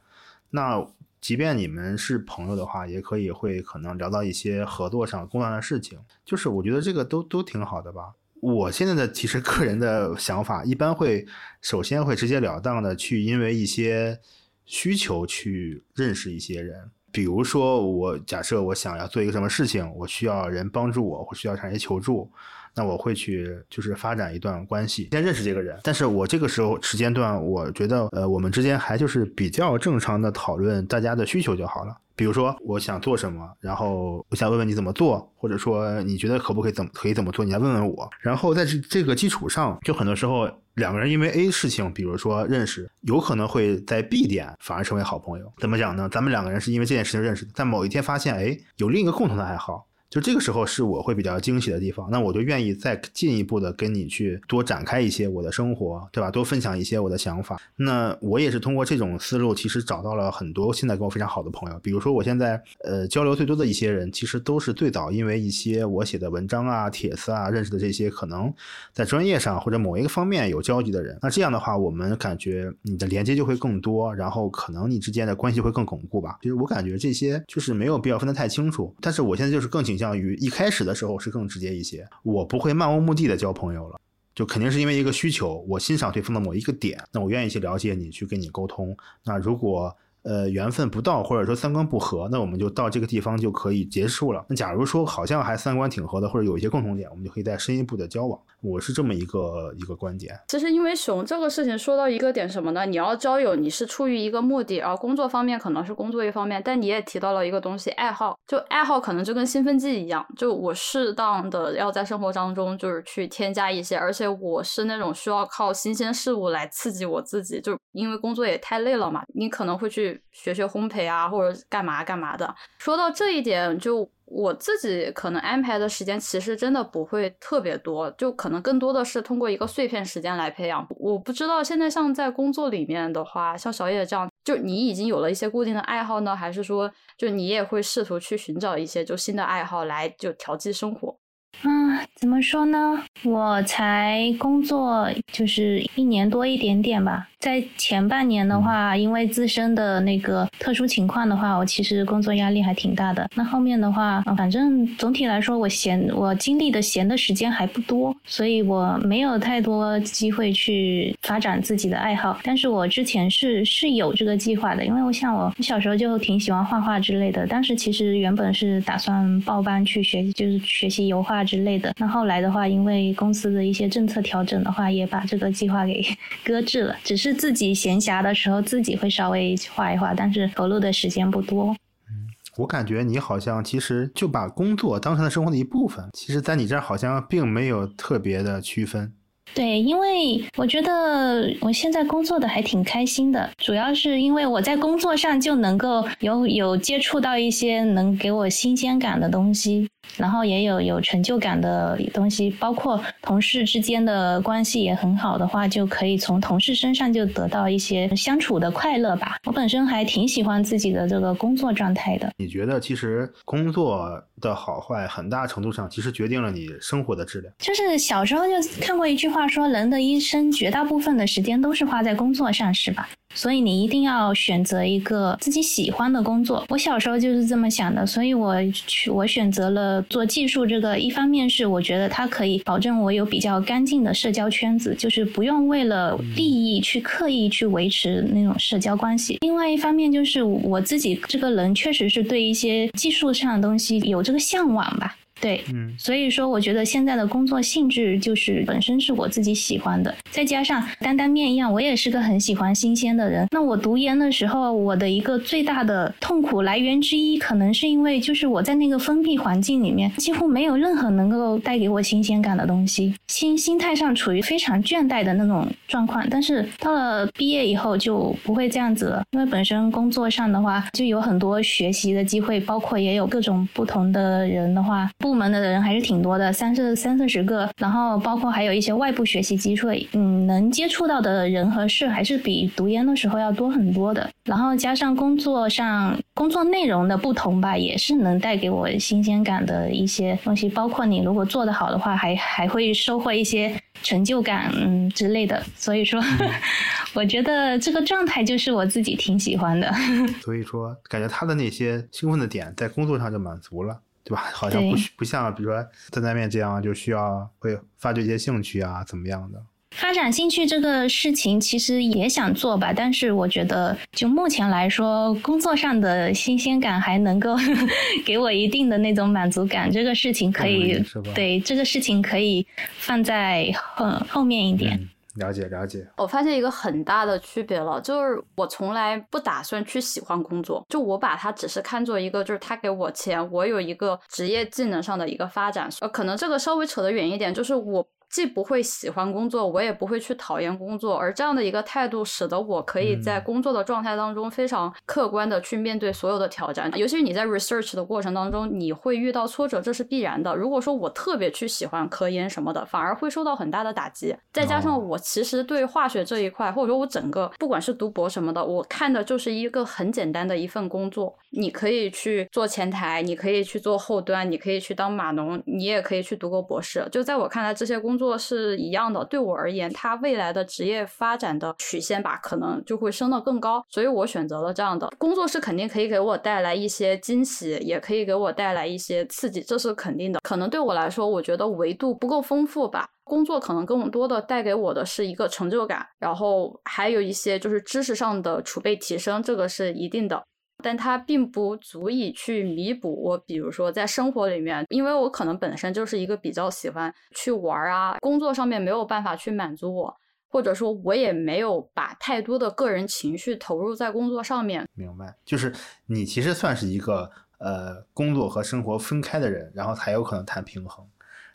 那。即便你们是朋友的话，也可以会可能聊到一些合作上、工作上的事情。就是我觉得这个都都挺好的吧。我现在的其实个人的想法，一般会首先会直截了当的去因为一些需求去认识一些人。比如说，我假设我想要做一个什么事情，我需要人帮助我，或需要向人求助。那我会去就是发展一段关系，先认识这个人。但是我这个时候时间段，我觉得呃，我们之间还就是比较正常的讨论大家的需求就好了。比如说我想做什么，然后我想问问你怎么做，或者说你觉得可不可以怎么可以怎么做，你来问问我。然后在这这个基础上，就很多时候两个人因为 A 事情，比如说认识，有可能会在 B 点反而成为好朋友。怎么讲呢？咱们两个人是因为这件事情认识的，在某一天发现，哎，有另一个共同的爱好。就这个时候是我会比较惊喜的地方，那我就愿意再进一步的跟你去多展开一些我的生活，对吧？多分享一些我的想法。那我也是通过这种思路，其实找到了很多现在跟我非常好的朋友。比如说我现在呃交流最多的一些人，其实都是最早因为一些我写的文章啊、帖子啊认识的这些可能在专业上或者某一个方面有交集的人。那这样的话，我们感觉你的连接就会更多，然后可能你之间的关系会更巩固吧。其实我感觉这些就是没有必要分得太清楚，但是我现在就是更紧。倾向于一开始的时候是更直接一些，我不会漫无目的的交朋友了，就肯定是因为一个需求，我欣赏对方的某一个点，那我愿意去了解你，去跟你沟通。那如果呃缘分不到，或者说三观不合，那我们就到这个地方就可以结束了。那假如说好像还三观挺合的，或者有一些共同点，我们就可以再深一步的交往。我是这么一个一个观点。其实，因为熊这个事情说到一个点什么呢？你要交友，你是出于一个目的，而工作方面可能是工作一方面。但你也提到了一个东西，爱好。就爱好可能就跟兴奋剂一样，就我适当的要在生活当中就是去添加一些，而且我是那种需要靠新鲜事物来刺激我自己，就因为工作也太累了嘛。你可能会去学学烘焙啊，或者干嘛干嘛的。说到这一点，就。我自己可能安排的时间其实真的不会特别多，就可能更多的是通过一个碎片时间来培养。我不知道现在像在工作里面的话，像小野这样，就你已经有了一些固定的爱好呢，还是说就你也会试图去寻找一些就新的爱好来就调剂生活？嗯，怎么说呢？我才工作就是一年多一点点吧。在前半年的话，因为自身的那个特殊情况的话，我其实工作压力还挺大的。那后面的话，反正总体来说，我闲我经历的闲的时间还不多，所以我没有太多机会去发展自己的爱好。但是我之前是是有这个计划的，因为我像我我小时候就挺喜欢画画之类的。当时其实原本是打算报班去学，就是学习油画之类的。那后来的话，因为公司的一些政策调整的话，也把这个计划给搁置了。只是。自己闲暇的时候，自己会稍微画一画，但是投入的时间不多。嗯，我感觉你好像其实就把工作当成了生活的一部分，其实，在你这儿好像并没有特别的区分。对，因为我觉得我现在工作的还挺开心的，主要是因为我在工作上就能够有有接触到一些能给我新鲜感的东西。然后也有有成就感的东西，包括同事之间的关系也很好的话，就可以从同事身上就得到一些相处的快乐吧。我本身还挺喜欢自己的这个工作状态的。你觉得其实工作的好坏，很大程度上其实决定了你生活的质量。就是小时候就看过一句话说，人的一生绝大部分的时间都是花在工作上，是吧？所以你一定要选择一个自己喜欢的工作。我小时候就是这么想的，所以我去我选择了做技术这个。一方面是我觉得它可以保证我有比较干净的社交圈子，就是不用为了利益去刻意去维持那种社交关系。另外一方面就是我自己这个人确实是对一些技术上的东西有这个向往吧。对，嗯，所以说我觉得现在的工作性质就是本身是我自己喜欢的，再加上担担面一样，我也是个很喜欢新鲜的人。那我读研的时候，我的一个最大的痛苦来源之一，可能是因为就是我在那个封闭环境里面，几乎没有任何能够带给我新鲜感的东西，心心态上处于非常倦怠的那种状况。但是到了毕业以后就不会这样子了，因为本身工作上的话就有很多学习的机会，包括也有各种不同的人的话。部门的人还是挺多的，三四三四十个，然后包括还有一些外部学习机会，嗯，能接触到的人和事还是比读研的时候要多很多的。然后加上工作上工作内容的不同吧，也是能带给我新鲜感的一些东西。包括你如果做得好的话，还还会收获一些成就感，嗯之类的。所以说，我觉得这个状态就是我自己挺喜欢的。所以说，感觉他的那些兴奋的点在工作上就满足了，对吧？好像不不像比如说担担面这样，就需要会发掘一些兴趣啊，怎么样的。发展兴趣这个事情其实也想做吧，但是我觉得就目前来说，工作上的新鲜感还能够 给我一定的那种满足感。这个事情可以对这个事情可以放在后后面一点。了解了解。我发现一个很大的区别了，就是我从来不打算去喜欢工作，就我把它只是看作一个，就是他给我钱，我有一个职业技能上的一个发展。呃，可能这个稍微扯得远一点，就是我。既不会喜欢工作，我也不会去讨厌工作，而这样的一个态度，使得我可以在工作的状态当中非常客观的去面对所有的挑战。尤其是你在 research 的过程当中，你会遇到挫折，这是必然的。如果说我特别去喜欢科研什么的，反而会受到很大的打击。再加上我其实对化学这一块，或者说我整个不管是读博什么的，我看的就是一个很简单的一份工作。你可以去做前台，你可以去做后端，你可以去当码农，你也可以去读个博士。就在我看来，这些工作是一样的，对我而言，他未来的职业发展的曲线吧，可能就会升得更高，所以我选择了这样的工作，是肯定可以给我带来一些惊喜，也可以给我带来一些刺激，这是肯定的。可能对我来说，我觉得维度不够丰富吧，工作可能更多的带给我的是一个成就感，然后还有一些就是知识上的储备提升，这个是一定的。但它并不足以去弥补我，比如说在生活里面，因为我可能本身就是一个比较喜欢去玩啊，工作上面没有办法去满足我，或者说我也没有把太多的个人情绪投入在工作上面。明白，就是你其实算是一个呃工作和生活分开的人，然后才有可能谈平衡。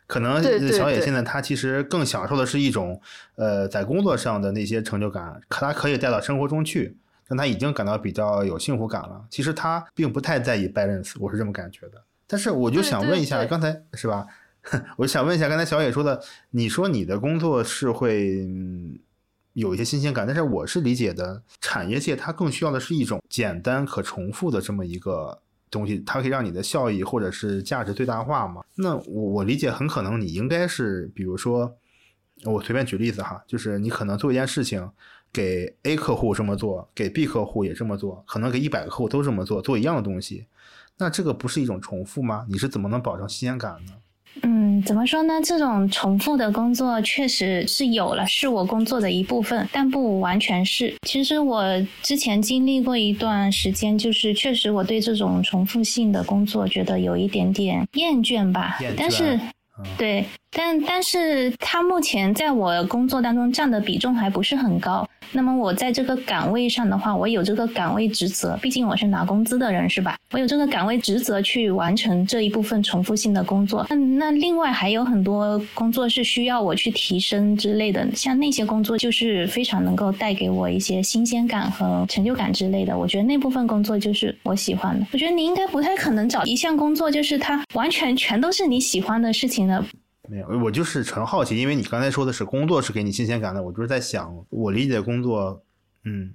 可能小野现在他其实更享受的是一种呃在工作上的那些成就感，可他可以带到生活中去。让他已经感到比较有幸福感了。其实他并不太在意 balance，我是这么感觉的。但是我就 想问一下，刚才是吧？我想问一下，刚才小野说的，你说你的工作是会有一些新鲜感，但是我是理解的，产业界它更需要的是一种简单可重复的这么一个东西，它可以让你的效益或者是价值最大化嘛？那我我理解很可能你应该是，比如说，我随便举例子哈，就是你可能做一件事情。给 A 客户这么做，给 B 客户也这么做，可能给一百个客户都这么做，做一样的东西，那这个不是一种重复吗？你是怎么能保证新鲜感呢？嗯，怎么说呢？这种重复的工作确实是有了，是我工作的一部分，但不完全是。其实我之前经历过一段时间，就是确实我对这种重复性的工作觉得有一点点厌倦吧。但是，对。但但是他目前在我工作当中占的比重还不是很高。那么我在这个岗位上的话，我有这个岗位职责，毕竟我是拿工资的人，是吧？我有这个岗位职责去完成这一部分重复性的工作。那那另外还有很多工作是需要我去提升之类的，像那些工作就是非常能够带给我一些新鲜感和成就感之类的。我觉得那部分工作就是我喜欢的。我觉得你应该不太可能找一项工作，就是它完全全都是你喜欢的事情的。没有，我就是纯好奇，因为你刚才说的是工作是给你新鲜感的，我就是在想，我理解工作，嗯。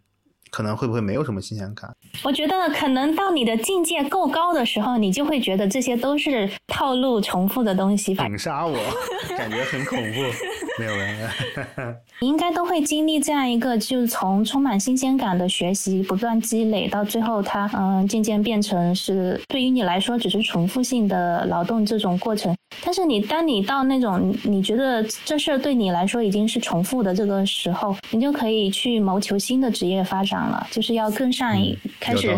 可能会不会没有什么新鲜感？我觉得可能到你的境界够高的时候，你就会觉得这些都是套路重复的东西。反杀我，感觉很恐怖。没有人，你应该都会经历这样一个，就是从充满新鲜感的学习不断积累，到最后它嗯渐渐变成是对于你来说只是重复性的劳动这种过程。但是你当你到那种你觉得这事儿对你来说已经是重复的这个时候，你就可以去谋求新的职业发展。了，就是要更上一开始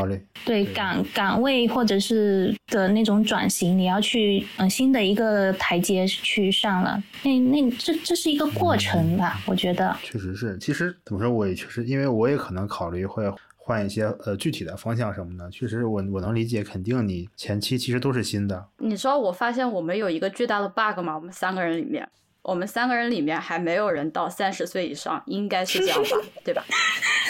对岗岗位或者是的那种转型，你要去嗯新的一个台阶去上了。那那这这是一个过程吧？我觉得确实是。其实怎么说，我也确实，因为我也可能考虑会换一些呃具体的方向什么的。确实，我我能理解，肯定你前期其实都是新的。你知道我发现我们有一个巨大的 bug 吗？我们三个人里面。我们三个人里面还没有人到三十岁以上，应该是这样吧，对吧？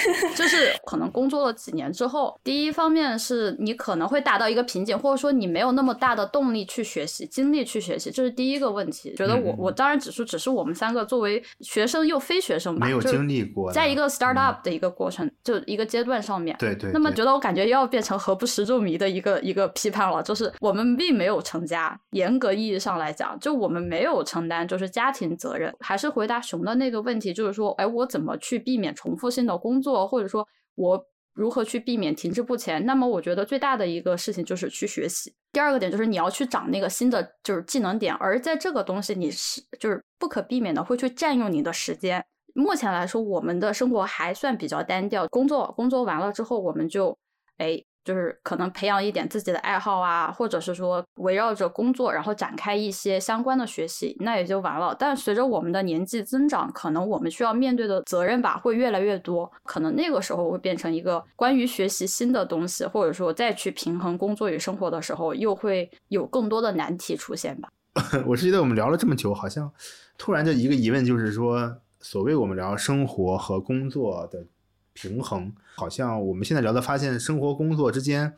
就是可能工作了几年之后，第一方面是你可能会达到一个瓶颈，或者说你没有那么大的动力去学习、精力去学习，这是第一个问题。觉得我我当然只是只是我们三个作为学生又非学生吧，没有经历过，在一个 start up 的一个过程，就一个阶段上面，对对。那么觉得我感觉又要变成何不食肉糜的一个一个批判了，就是我们并没有成家，严格意义上来讲，就我们没有承担就是家。家庭责任。还是回答熊的那个问题，就是说，哎，我怎么去避免重复性的工作，或者说我如何去避免停滞不前？那么，我觉得最大的一个事情就是去学习。第二个点就是你要去长那个新的就是技能点，而在这个东西你是就是不可避免的会去占用你的时间。目前来说，我们的生活还算比较单调，工作工作完了之后，我们就哎。就是可能培养一点自己的爱好啊，或者是说围绕着工作，然后展开一些相关的学习，那也就完了。但随着我们的年纪增长，可能我们需要面对的责任吧会越来越多，可能那个时候会变成一个关于学习新的东西，或者说再去平衡工作与生活的时候，又会有更多的难题出现吧。我是觉得我们聊了这么久，好像突然就一个疑问，就是说，所谓我们聊生活和工作的。平衡好像我们现在聊的，发现生活工作之间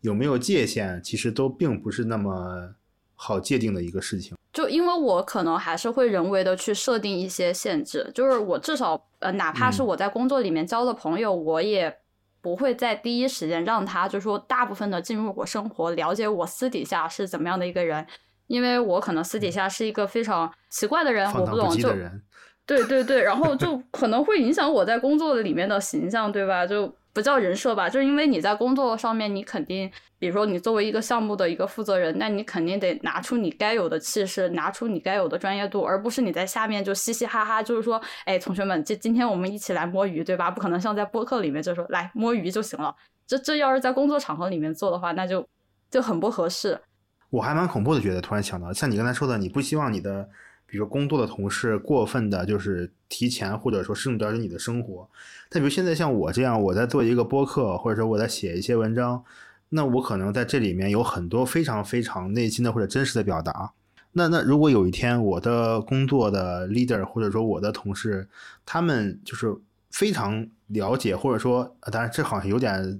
有没有界限，其实都并不是那么好界定的一个事情。就因为我可能还是会人为的去设定一些限制，就是我至少呃，哪怕是我在工作里面交的朋友，我也不会在第一时间让他就说大部分的进入我生活，了解我私底下是怎么样的一个人，因为我可能私底下是一个非常奇怪的人，我不懂就。对对对，然后就可能会影响我在工作里面的形象，对吧？就不叫人设吧，就是因为你在工作上面，你肯定，比如说你作为一个项目的一个负责人，那你肯定得拿出你该有的气势，拿出你该有的专业度，而不是你在下面就嘻嘻哈哈，就是说，哎，同学们，这今天我们一起来摸鱼，对吧？不可能像在播客里面就说来摸鱼就行了。这这要是在工作场合里面做的话，那就就很不合适。我还蛮恐怖的，觉得突然想到，像你刚才说的，你不希望你的。比如工作的同事过分的，就是提前或者说深入了解你的生活。但比如现在像我这样，我在做一个播客，或者说我在写一些文章，那我可能在这里面有很多非常非常内心的或者真实的表达。那那如果有一天我的工作的 leader 或者说我的同事，他们就是非常了解，或者说，当然这好像有点。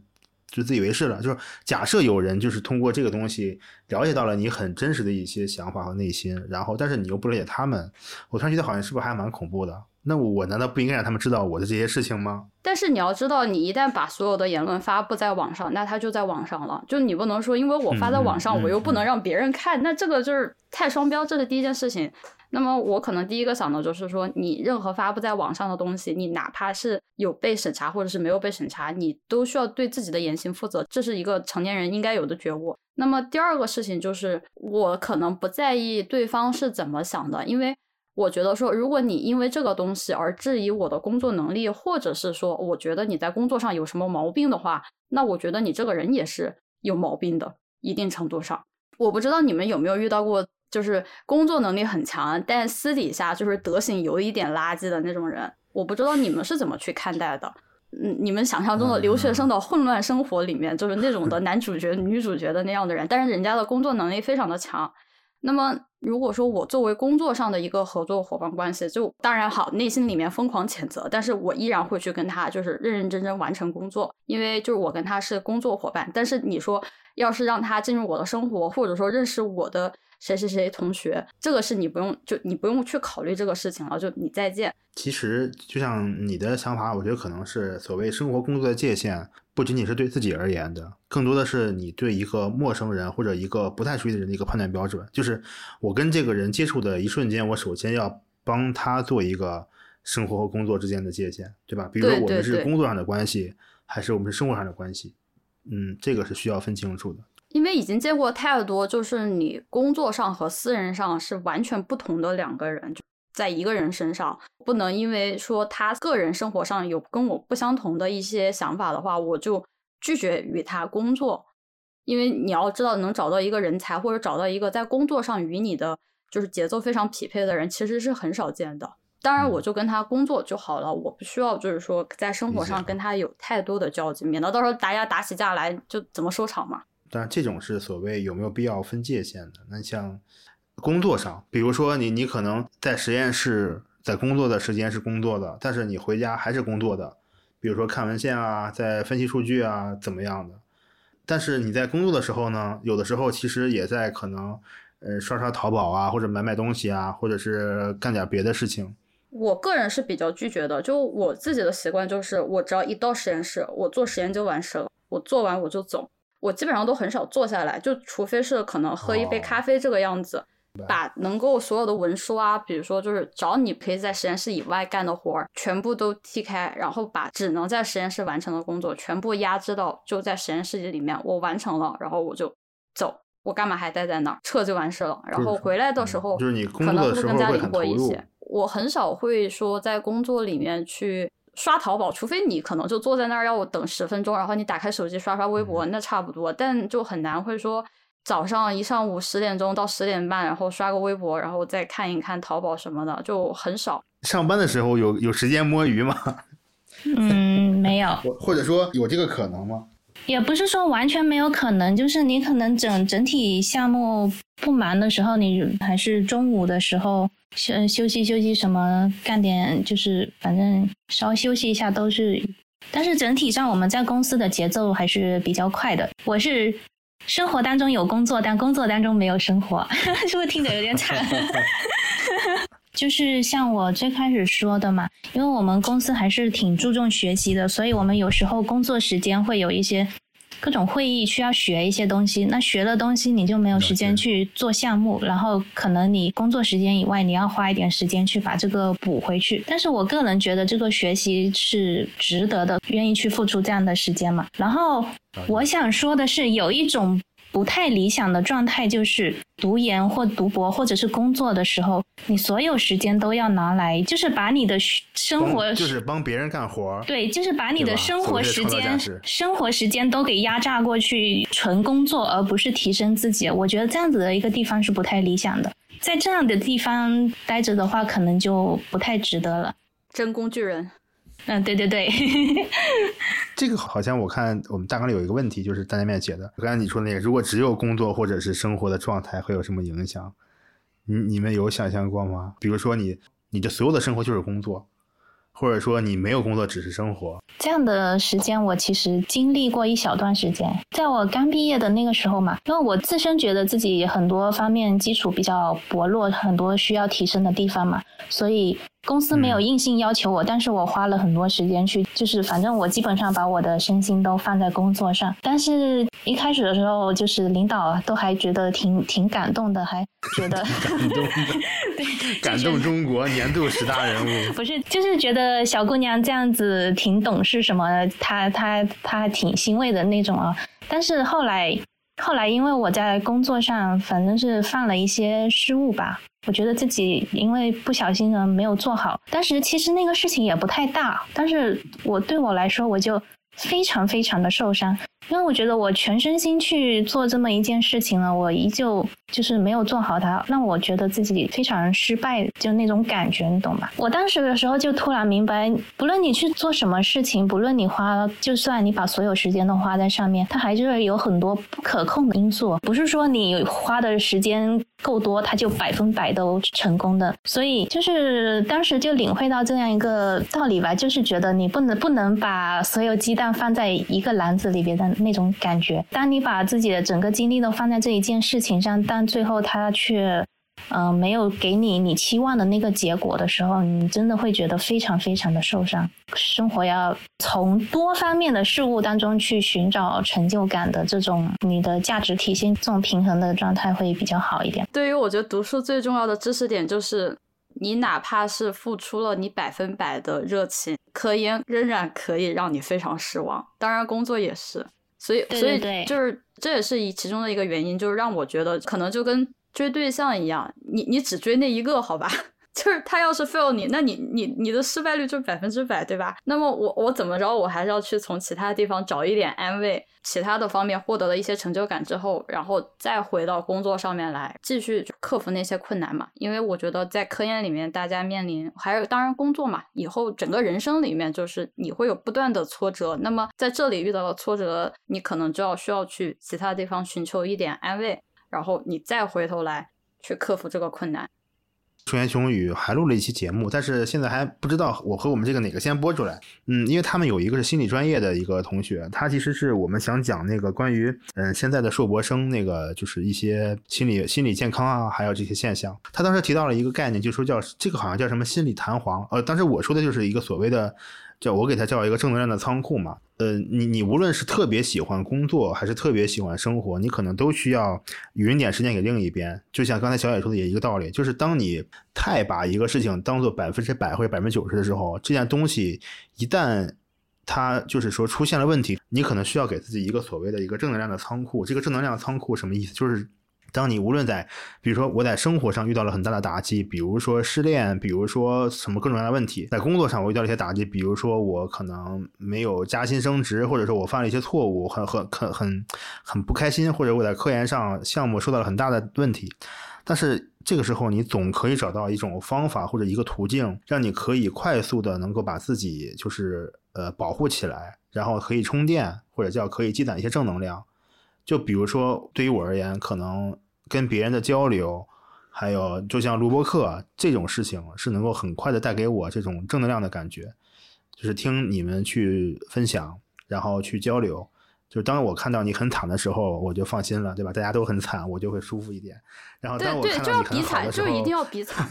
就自以为是了，就是假设有人就是通过这个东西了解到了你很真实的一些想法和内心，然后但是你又不了解他们，我突然觉得好像是不是还蛮恐怖的？那我难道不应该让他们知道我的这些事情吗？但是你要知道，你一旦把所有的言论发布在网上，那他就在网上了。就你不能说，因为我发在网上，我又不能让别人看，那这个就是太双标，这是第一件事情。那么我可能第一个想的就是说，你任何发布在网上的东西，你哪怕是有被审查或者是没有被审查，你都需要对自己的言行负责，这是一个成年人应该有的觉悟。那么第二个事情就是，我可能不在意对方是怎么想的，因为我觉得说，如果你因为这个东西而质疑我的工作能力，或者是说我觉得你在工作上有什么毛病的话，那我觉得你这个人也是有毛病的，一定程度上。我不知道你们有没有遇到过。就是工作能力很强，但私底下就是德行有一点垃圾的那种人。我不知道你们是怎么去看待的。嗯，你们想象中的留学生的混乱生活里面，就是那种的男主角、女主角的那样的人，但是人家的工作能力非常的强。那么，如果说我作为工作上的一个合作伙伴关系，就当然好，内心里面疯狂谴责，但是我依然会去跟他就是认认真真完成工作，因为就是我跟他是工作伙伴。但是你说，要是让他进入我的生活，或者说认识我的。谁谁谁同学，这个是你不用就你不用去考虑这个事情了，就你再见。其实就像你的想法，我觉得可能是所谓生活工作的界限，不仅仅是对自己而言的，更多的是你对一个陌生人或者一个不太熟悉的人的一个判断标准。就是我跟这个人接触的一瞬间，我首先要帮他做一个生活和工作之间的界限，对吧？比如说我们是工作上的关系，还是我们是生活上的关系？嗯，这个是需要分清楚的。因为已经见过太多，就是你工作上和私人上是完全不同的两个人，在一个人身上，不能因为说他个人生活上有跟我不相同的一些想法的话，我就拒绝与他工作。因为你要知道，能找到一个人才或者找到一个在工作上与你的就是节奏非常匹配的人，其实是很少见的。当然，我就跟他工作就好了，我不需要就是说在生活上跟他有太多的交集，免得到时候大家打起架来就怎么收场嘛。但这种是所谓有没有必要分界限的？那像工作上，比如说你你可能在实验室在工作的时间是工作的，但是你回家还是工作的，比如说看文献啊，在分析数据啊，怎么样的？但是你在工作的时候呢，有的时候其实也在可能呃刷刷淘宝啊，或者买买东西啊，或者是干点别的事情。我个人是比较拒绝的，就我自己的习惯就是，我只要一到实验室，我做实验就完事了，我做完我就走。我基本上都很少坐下来，就除非是可能喝一杯咖啡这个样子。把能够所有的文书啊，比如说就是找你可以在实验室以外干的活儿，全部都踢开，然后把只能在实验室完成的工作全部压制到就在实验室里面，我完成了，然后我就走，我干嘛还待在那儿？撤就完事了。然后回来的时候，就是你工可能会作的时候更加灵会很一些。我很少会说在工作里面去刷淘宝，除非你可能就坐在那儿要我等十分钟，然后你打开手机刷刷微嗯博，那差不多。但就很难会说早上一上午十点钟到十点半，然后刷个微博，然后再看一看淘宝什么的，就很少。上班的时候有有时间摸鱼吗？嗯，没有，或或者说有这个可能吗？也不是说完全没有可能，就是你可能整整体项目不忙的时候，你还是中午的时候休休息休息什么，干点就是反正稍微休息一下都是。但是整体上我们在公司的节奏还是比较快的。我是生活当中有工作，但工作当中没有生活，是不是听着有点惨？就是像我最开始说的嘛，因为我们公司还是挺注重学习的，所以我们有时候工作时间会有一些各种会议需要学一些东西。那学了东西你就没有时间去做项目，然后可能你工作时间以外，你要花一点时间去把这个补回去。但是我个人觉得这个学习是值得的，愿意去付出这样的时间嘛。然后我想说的是，有一种不太理想的状态，就是读研或读博或者是工作的时候，你所有时间都要拿来，就是把你的生活就是帮别人干活儿。对，就是把你的生活时间、生活时间都给压榨过去，纯工作，而不是提升自己。我觉得这样子的一个地方是不太理想的。在这样的地方待着的话，可能就不太值得了。真工具人，嗯，对对对，这个好像我看我们大纲里有一个问题，就是大家面写的，刚才你说那个，如果只有工作或者是生活的状态，会有什么影响？你你们有想象过吗？比如说你你的所有的生活就是工作，或者说你没有工作只是生活，这样的时间我其实经历过一小段时间，在我刚毕业的那个时候嘛，因为我自身觉得自己很多方面基础比较薄弱，很多需要提升的地方嘛，所以公司没有硬性要求我，但是我花了很多时间去，就是反正我基本上把我的身心都放在工作上。但是一开始的时候，就是领导都还觉得挺挺感动的，还觉得感动 感动中国年度十大人物。不是，就是觉得小姑娘这样子挺懂事什么的，她她她挺欣慰的那种啊。但是后来后来，因为我在工作上反正是犯了一些失误吧，我觉得自己因为不小心呢没有做好。当时其实那个事情也不太大，但是我对我来说我就非常非常的受伤。因为我觉得我全身心去做这么一件事情了，我依旧就是没有做好它，让我觉得自己非常失败，就那种感觉，你懂吗？我当时的时候就突然明白，不论你去做什么事情，不论你花，就算你把所有时间都花在上面，它还是有很多不可控的因素，不是说你花的时间够多，它就百分百都成功的。所以就是当时就领会到这样一个道理吧，就是觉得你不能不能把所有鸡蛋放在一个篮子里边的那种感觉。当你把自己的整个精力都放在这一件事情上，但最后它却。嗯、没有给你你期望的那个结果的时候，你真的会觉得非常非常的受伤。生活要从多方面的事物当中去寻找成就感的这种你的价值体现，这种平衡的状态会比较好一点。对于我觉得读书最重要的知识点就是，你哪怕是付出了你百分百的热情，科研仍然可以让你非常失望。当然，工作也是。所以，对所以对就是这也是一其中的一个原因，就是让我觉得可能就跟追对象一样，你你只追那一个，好吧？就是他要是 fail 你，那你你你的失败率就是百分之百，对吧？那么我我怎么着，我还是要去从其他地方找一点安慰，其他的方面获得了一些成就感之后，然后再回到工作上面来，继续克服那些困难嘛。因为我觉得在科研里面，大家面临还有当然工作嘛，以后整个人生里面就是你会有不断的挫折。那么在这里遇到了挫折，你可能就要需要去其他地方寻求一点安慰，然后你再回头来去克服这个困难。楚言雄语还录了一期节目，但是现在还不知道我和我们这个哪个先播出来。嗯，因为他们有一个是心理专业的一个同学，他其实是我们想讲那个关于嗯现在的硕博生那个就是一些心理心理健康啊，还有这些现象。他当时提到了一个概念，就说叫这个好像叫什么心理弹簧。呃，当时我说的就是一个所谓的。叫我给它叫一个正能量的仓库嘛。呃，你你无论是特别喜欢工作，还是特别喜欢生活，你可能都需要匀点时间给另一边。就像刚才小野说的也一个道理，就是当你太把一个事情当做百分之百或者百分之九十的时候，这件东西一旦它就是说出现了问题，你可能需要给自己一个所谓的一个正能量的仓库。这个正能量仓库什么意思？就是当你无论在，比如说我在生活上遇到了很大的打击，比如说失恋，比如说什么各种各样的问题，在工作上我遇到了一些打击，比如说我可能没有加薪升职，或者说我犯了一些错误，很很很很很不开心，或者我在科研上项目受到了很大的问题，但是这个时候你总可以找到一种方法或者一个途径，让你可以快速的能够把自己就是呃保护起来，然后可以充电，或者叫可以积攒一些正能量。就比如说对于我而言，可能。跟别人的交流，还有就像录播课这种事情，是能够很快的带给我这种正能量的感觉。就是听你们去分享，然后去交流。就是当我看到你很惨的时候，我就放心了，对吧？大家都很惨，我就会舒服一点。然后当我看到你很好的时候，就一定要比惨。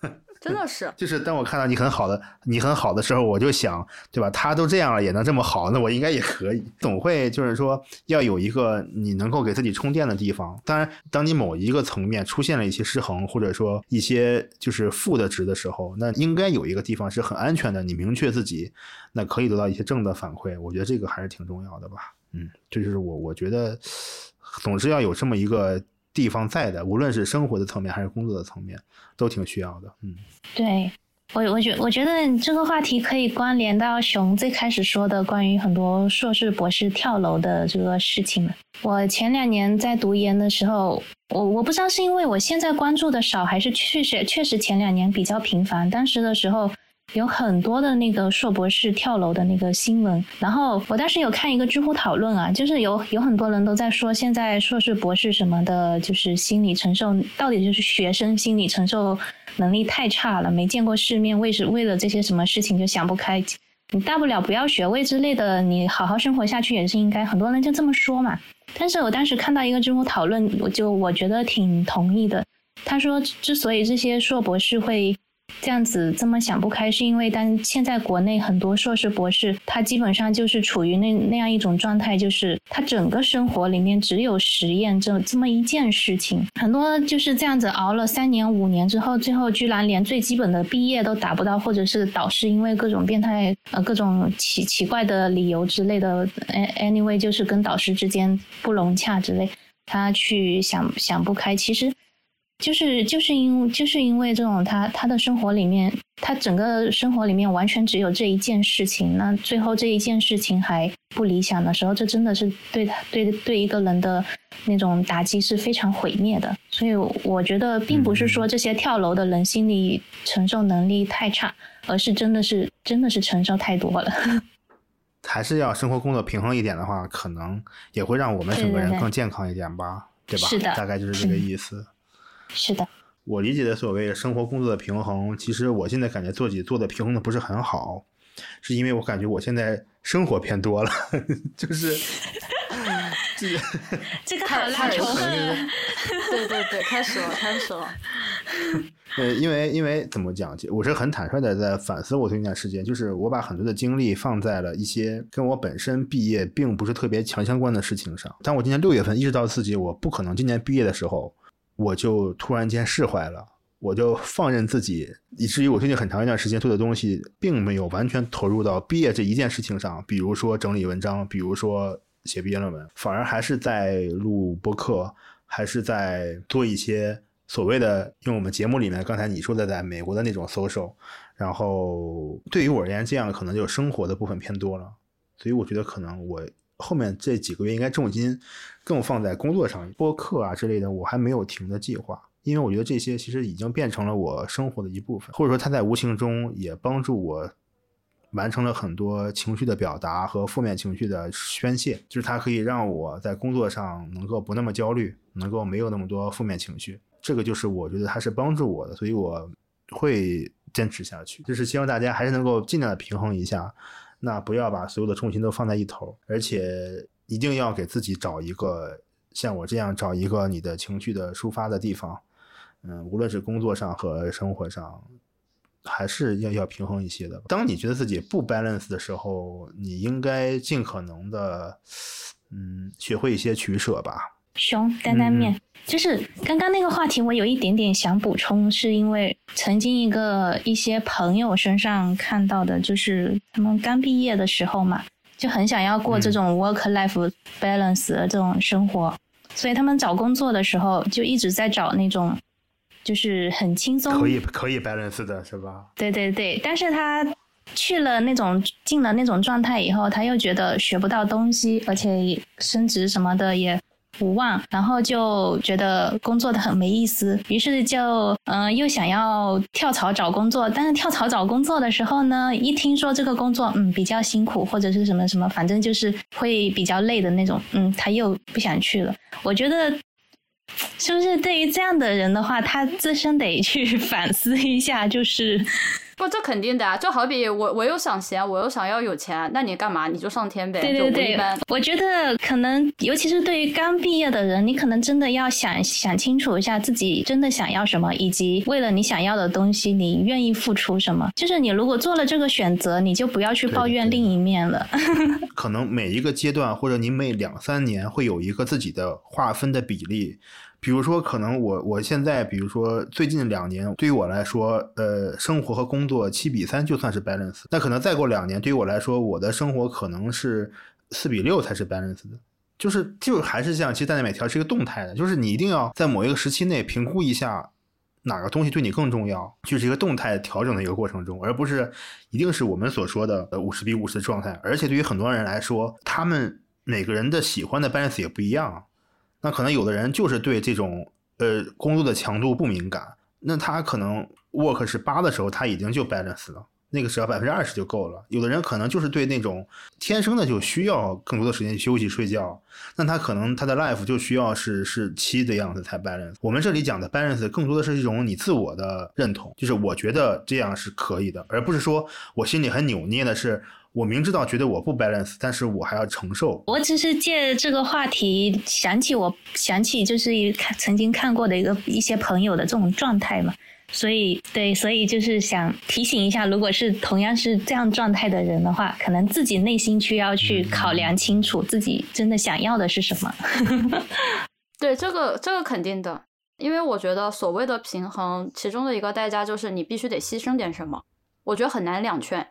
真的是，就是当我看到你很好的，你很好的时候，我就想，对吧？他都这样了，也能这么好，那我应该也可以。总会就是说，要有一个你能够给自己充电的地方。当然，当你某一个层面出现了一些失衡，或者说一些就是负的值的时候，那应该有一个地方是很安全的。你明确自己，那可以得到一些正的反馈。我觉得这个还是挺重要的吧。嗯，这就是我我觉得总是要有这么一个。地方在的，无论是生活的层面还是工作的层面，都挺需要的。嗯，对我，我觉我觉得这个话题可以关联到熊最开始说的关于很多硕士博士跳楼的这个事情。我前两年在读研的时候，我我不知道是因为我现在关注的少，还是确实确实前两年比较频繁。当时的时候。有很多的那个硕博士跳楼的那个新闻，然后我当时有看一个知乎讨论啊，就是有有很多人都在说，现在硕士博士什么的，就是心理承受到底就是学生心理承受能力太差了，没见过世面，为是为了这些什么事情就想不开，你大不了不要学位之类的，你好好生活下去也是应该，很多人就这么说嘛。但是我当时看到一个知乎讨论，我就我觉得挺同意的，他说之所以这些硕博士会。这样子这么想不开，是因为但现在国内很多硕士博士，他基本上就是处于那那样一种状态，就是他整个生活里面只有实验这这么一件事情。很多就是这样子熬了三年五年之后，最后居然连最基本的毕业都达不到，或者是导师因为各种变态呃各种奇奇怪的理由之类的，anyway 就是跟导师之间不融洽之类，他去想想不开，其实。就是就是因就是因为这种他他的生活里面，他整个生活里面完全只有这一件事情，那最后这一件事情还不理想的时候，这真的是对他对对一个人的那种打击是非常毁灭的。所以我觉得并不是说这些跳楼的人心理承受能力太差，而是真的是真的是承受太多了。还是要生活工作平衡一点的话，可能也会让我们整个人更健康一点吧，对吧？是的，大概就是这个意思。是的，我理解的所谓生活工作的平衡，其实我现在感觉自己做的平衡的不是很好，是因为我感觉我现在生活偏多了，就是 这个 这个好拉仇恨，对对对，开始了开始了。呃，因为因为怎么讲，我是很坦率的在反思我这段时间，就是我把很多的精力放在了一些跟我本身毕业并不是特别强相关的事情上。当我今年六月份意识到自己我不可能今年毕业的时候。我就突然间释怀了，我就放任自己，以至于我最近很长一段时间做的东西，并没有完全投入到毕业这一件事情上，比如说整理文章，比如说写毕业论文，反而还是在录播客，还是在做一些所谓的用我们节目里面刚才你说的在美国的那种 social，然后对于我而言，这样可能就生活的部分偏多了，所以我觉得可能我。后面这几个月应该重心更放在工作上，播客啊之类的，我还没有停的计划，因为我觉得这些其实已经变成了我生活的一部分，或者说它在无形中也帮助我完成了很多情绪的表达和负面情绪的宣泄，就是它可以让我在工作上能够不那么焦虑，能够没有那么多负面情绪，这个就是我觉得它是帮助我的，所以我会坚持下去，就是希望大家还是能够尽量的平衡一下。那不要把所有的重心都放在一头，而且一定要给自己找一个像我这样找一个你的情绪的抒发的地方。嗯，无论是工作上和生活上，还是要要平衡一些的。当你觉得自己不 balance 的时候，你应该尽可能的，嗯，学会一些取舍吧。熊担担面，就是刚刚那个话题，我有一点点想补充，是因为曾经一个一些朋友身上看到的，就是他们刚毕业的时候嘛，就很想要过这种 work life balance 的这种生活，所以他们找工作的时候就一直在找那种就是很轻松，可以可以 balance 的是吧？对对对，但是他去了那种进了那种状态以后，他又觉得学不到东西，而且升职什么的也。无望，然后就觉得工作的很没意思，于是就嗯又想要跳槽找工作，但是跳槽找工作的时候呢，一听说这个工作嗯比较辛苦或者是什么什么，反正就是会比较累的那种，嗯他又不想去了。我觉得是不是对于这样的人的话，他自身得去 反思一下，就是。不，这肯定的啊！就好比我，我又想闲，我又想要有钱，那你干嘛？你就上天呗。对对对，我觉得可能，尤其是对于刚毕业的人，你可能真的要想想清楚一下自己真的想要什么，以及为了你想要的东西，你愿意付出什么。就是你如果做了这个选择，你就不要去抱怨另一面了。可能每一个阶段，或者你每两三年会有一个自己的划分的比例。比如说，可能我我现在，比如说最近两年，对于我来说，呃，生活和工作七比三就算是 balance。那可能再过两年，对于我来说，我的生活可能是四比六才是 balance 的。就是就还是像，其实大家每条是一个动态的，就是你一定要在某一个时期内评估一下哪个东西对你更重要，就是一个动态调整的一个过程中，而不是一定是我们所说的呃五十比五十的状态。而且对于很多人来说，他们每个人的喜欢的 balance 也不一样。那可能有的人就是对这种呃工作的强度不敏感，那他可能 work 是八的时候，他已经就 balance 了，那个时候百分之二十就够了。有的人可能就是对那种天生的就需要更多的时间休息睡觉，那他可能他的 life 就需要是是七的样子才 balance。我们这里讲的 balance 更多的是一种你自我的认同，就是我觉得这样是可以的，而不是说我心里很扭捏的是。我明知道觉得我不 balance，但是我还要承受。我只是借这个话题想起，我想起就是看曾经看过的一个一些朋友的这种状态嘛，所以对，所以就是想提醒一下，如果是同样是这样状态的人的话，可能自己内心需要去考量清楚自己真的想要的是什么。对，这个这个肯定的，因为我觉得所谓的平衡，其中的一个代价就是你必须得牺牲点什么，我觉得很难两全。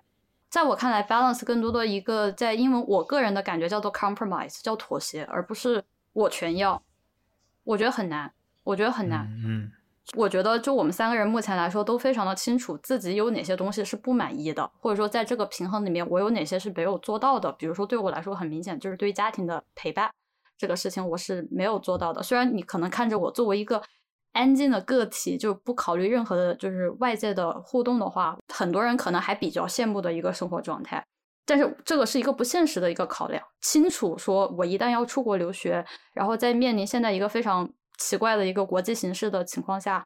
在我看来，balance 更多的一个在英文，我个人的感觉叫做 compromise，叫妥协，而不是我全要。我觉得很难，我觉得很难。嗯，我觉得就我们三个人目前来说都非常的清楚自己有哪些东西是不满意的，或者说在这个平衡里面我有哪些是没有做到的。比如说对我来说很明显就是对家庭的陪伴这个事情我是没有做到的。虽然你可能看着我作为一个。安静的个体就不考虑任何的，就是外界的互动的话，很多人可能还比较羡慕的一个生活状态。但是这个是一个不现实的一个考量。清楚说，我一旦要出国留学，然后在面临现在一个非常奇怪的一个国际形势的情况下，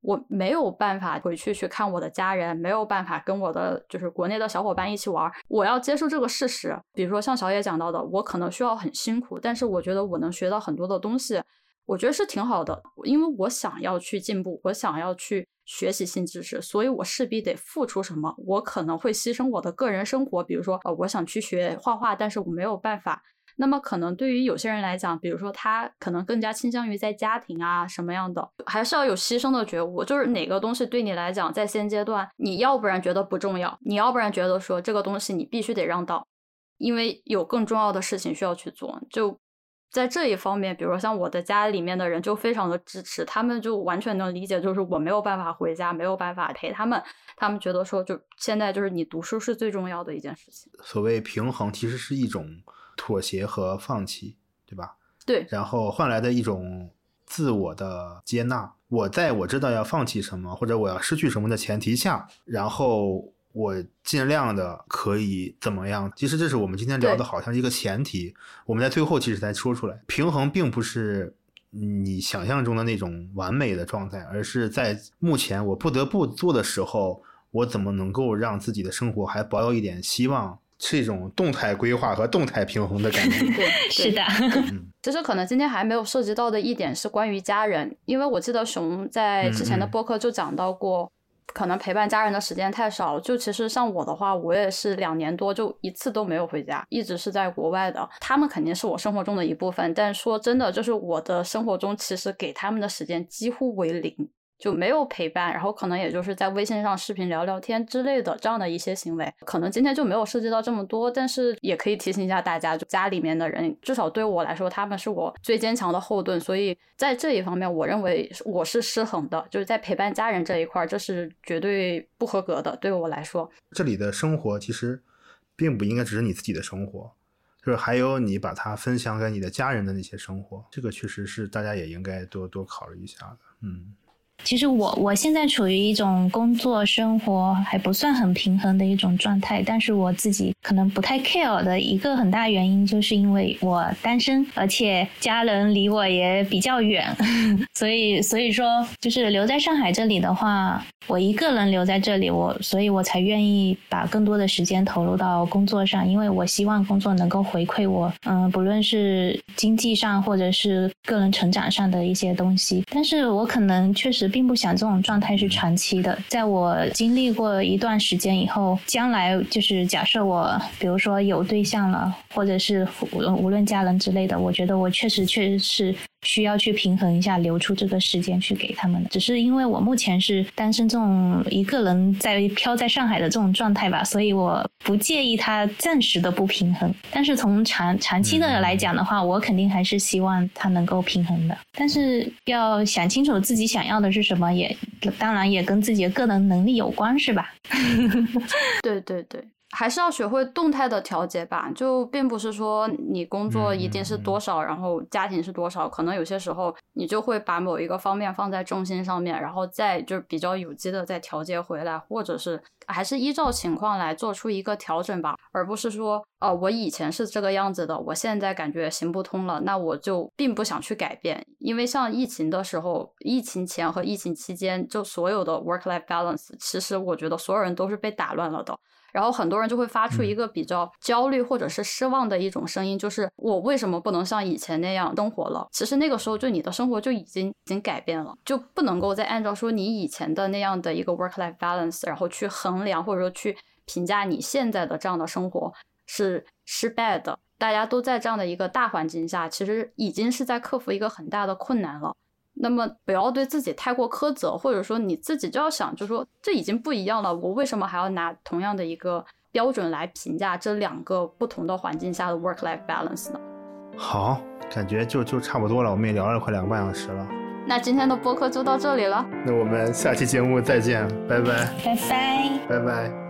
我没有办法回去去看我的家人，没有办法跟我的就是国内的小伙伴一起玩。我要接受这个事实。比如说像小野讲到的，我可能需要很辛苦，但是我觉得我能学到很多的东西。我觉得是挺好的，因为我想要去进步，我想要去学习新知识，所以我势必得付出什么。我可能会牺牲我的个人生活，比如说，呃，我想去学画画，但是我没有办法。那么，可能对于有些人来讲，比如说他可能更加倾向于在家庭啊什么样的，还是要有牺牲的觉悟。就是哪个东西对你来讲，在现阶段，你要不然觉得不重要，你要不然觉得说这个东西你必须得让道，因为有更重要的事情需要去做，就。在这一方面，比如说像我的家里面的人就非常的支持，他们就完全能理解，就是我没有办法回家，没有办法陪他们，他们觉得说，就现在就是你读书是最重要的一件事情。所谓平衡，其实是一种妥协和放弃，对吧？对。然后换来的一种自我的接纳。我在我知道要放弃什么或者我要失去什么的前提下，然后。我尽量的可以怎么样？其实这是我们今天聊的，好像一个前提。我们在最后其实才说出来，平衡并不是你想象中的那种完美的状态，而是在目前我不得不做的时候，我怎么能够让自己的生活还保有一点希望？是一种动态规划和动态平衡的感觉。对，是的。其实可能今天还没有涉及到的一点是关于家人，因为我记得熊在之前的播客就讲到过。可能陪伴家人的时间太少。就其实像我的话，我也是两年多就一次都没有回家，一直是在国外的。他们肯定是我生活中的一部分，但说真的，就是我的生活中其实给他们的时间几乎为零。就没有陪伴，然后可能也就是在微信上视频聊聊天之类的这样的一些行为，可能今天就没有涉及到这么多，但是也可以提醒一下大家，就家里面的人，至少对我来说，他们是我最坚强的后盾，所以在这一方面，我认为我是失衡的，就是在陪伴家人这一块，这是绝对不合格的，对我来说。这里的生活其实并不应该只是你自己的生活，就是还有你把它分享给你的家人的那些生活，这个确实是大家也应该多多考虑一下的，嗯。其实我我现在处于一种工作生活还不算很平衡的一种状态，但是我自己可能不太 care 的一个很大原因，就是因为我单身，而且家人离我也比较远，所以所以说就是留在上海这里的话，我一个人留在这里，我所以我才愿意把更多的时间投入到工作上，因为我希望工作能够回馈我，嗯，不论是经济上或者是个人成长上的一些东西，但是我可能确实。并不想这种状态是长期的。在我经历过一段时间以后，将来就是假设我，比如说有对象了，或者是无论家人之类的，我觉得我确实确实是。需要去平衡一下，留出这个时间去给他们。只是因为我目前是单身，这种一个人在飘在上海的这种状态吧，所以我不介意他暂时的不平衡。但是从长长期的来讲的话，我肯定还是希望他能够平衡的。但是要想清楚自己想要的是什么，也当然也跟自己的个人能力有关，是吧？对 对对。还是要学会动态的调节吧，就并不是说你工作一定是多少，然后家庭是多少，可能有些时候你就会把某一个方面放在重心上面，然后再就是比较有机的再调节回来，或者是还是依照情况来做出一个调整吧，而不是说，哦，我以前是这个样子的，我现在感觉行不通了，那我就并不想去改变，因为像疫情的时候，疫情前和疫情期间，就所有的 work-life balance，其实我觉得所有人都是被打乱了的。然后很多人就会发出一个比较焦虑或者是失望的一种声音，就是我为什么不能像以前那样生活了？其实那个时候就你的生活就已经已经改变了，就不能够再按照说你以前的那样的一个 work life balance，然后去衡量或者说去评价你现在的这样的生活是失败的。大家都在这样的一个大环境下，其实已经是在克服一个很大的困难了。那么不要对自己太过苛责，或者说你自己就要想，就说这已经不一样了，我为什么还要拿同样的一个标准来评价这两个不同的环境下的 work-life balance 呢？好，感觉就就差不多了，我们也聊了快两个半小时了。那今天的播客就到这里了，那我们下期节目再见，拜拜，拜拜，拜拜。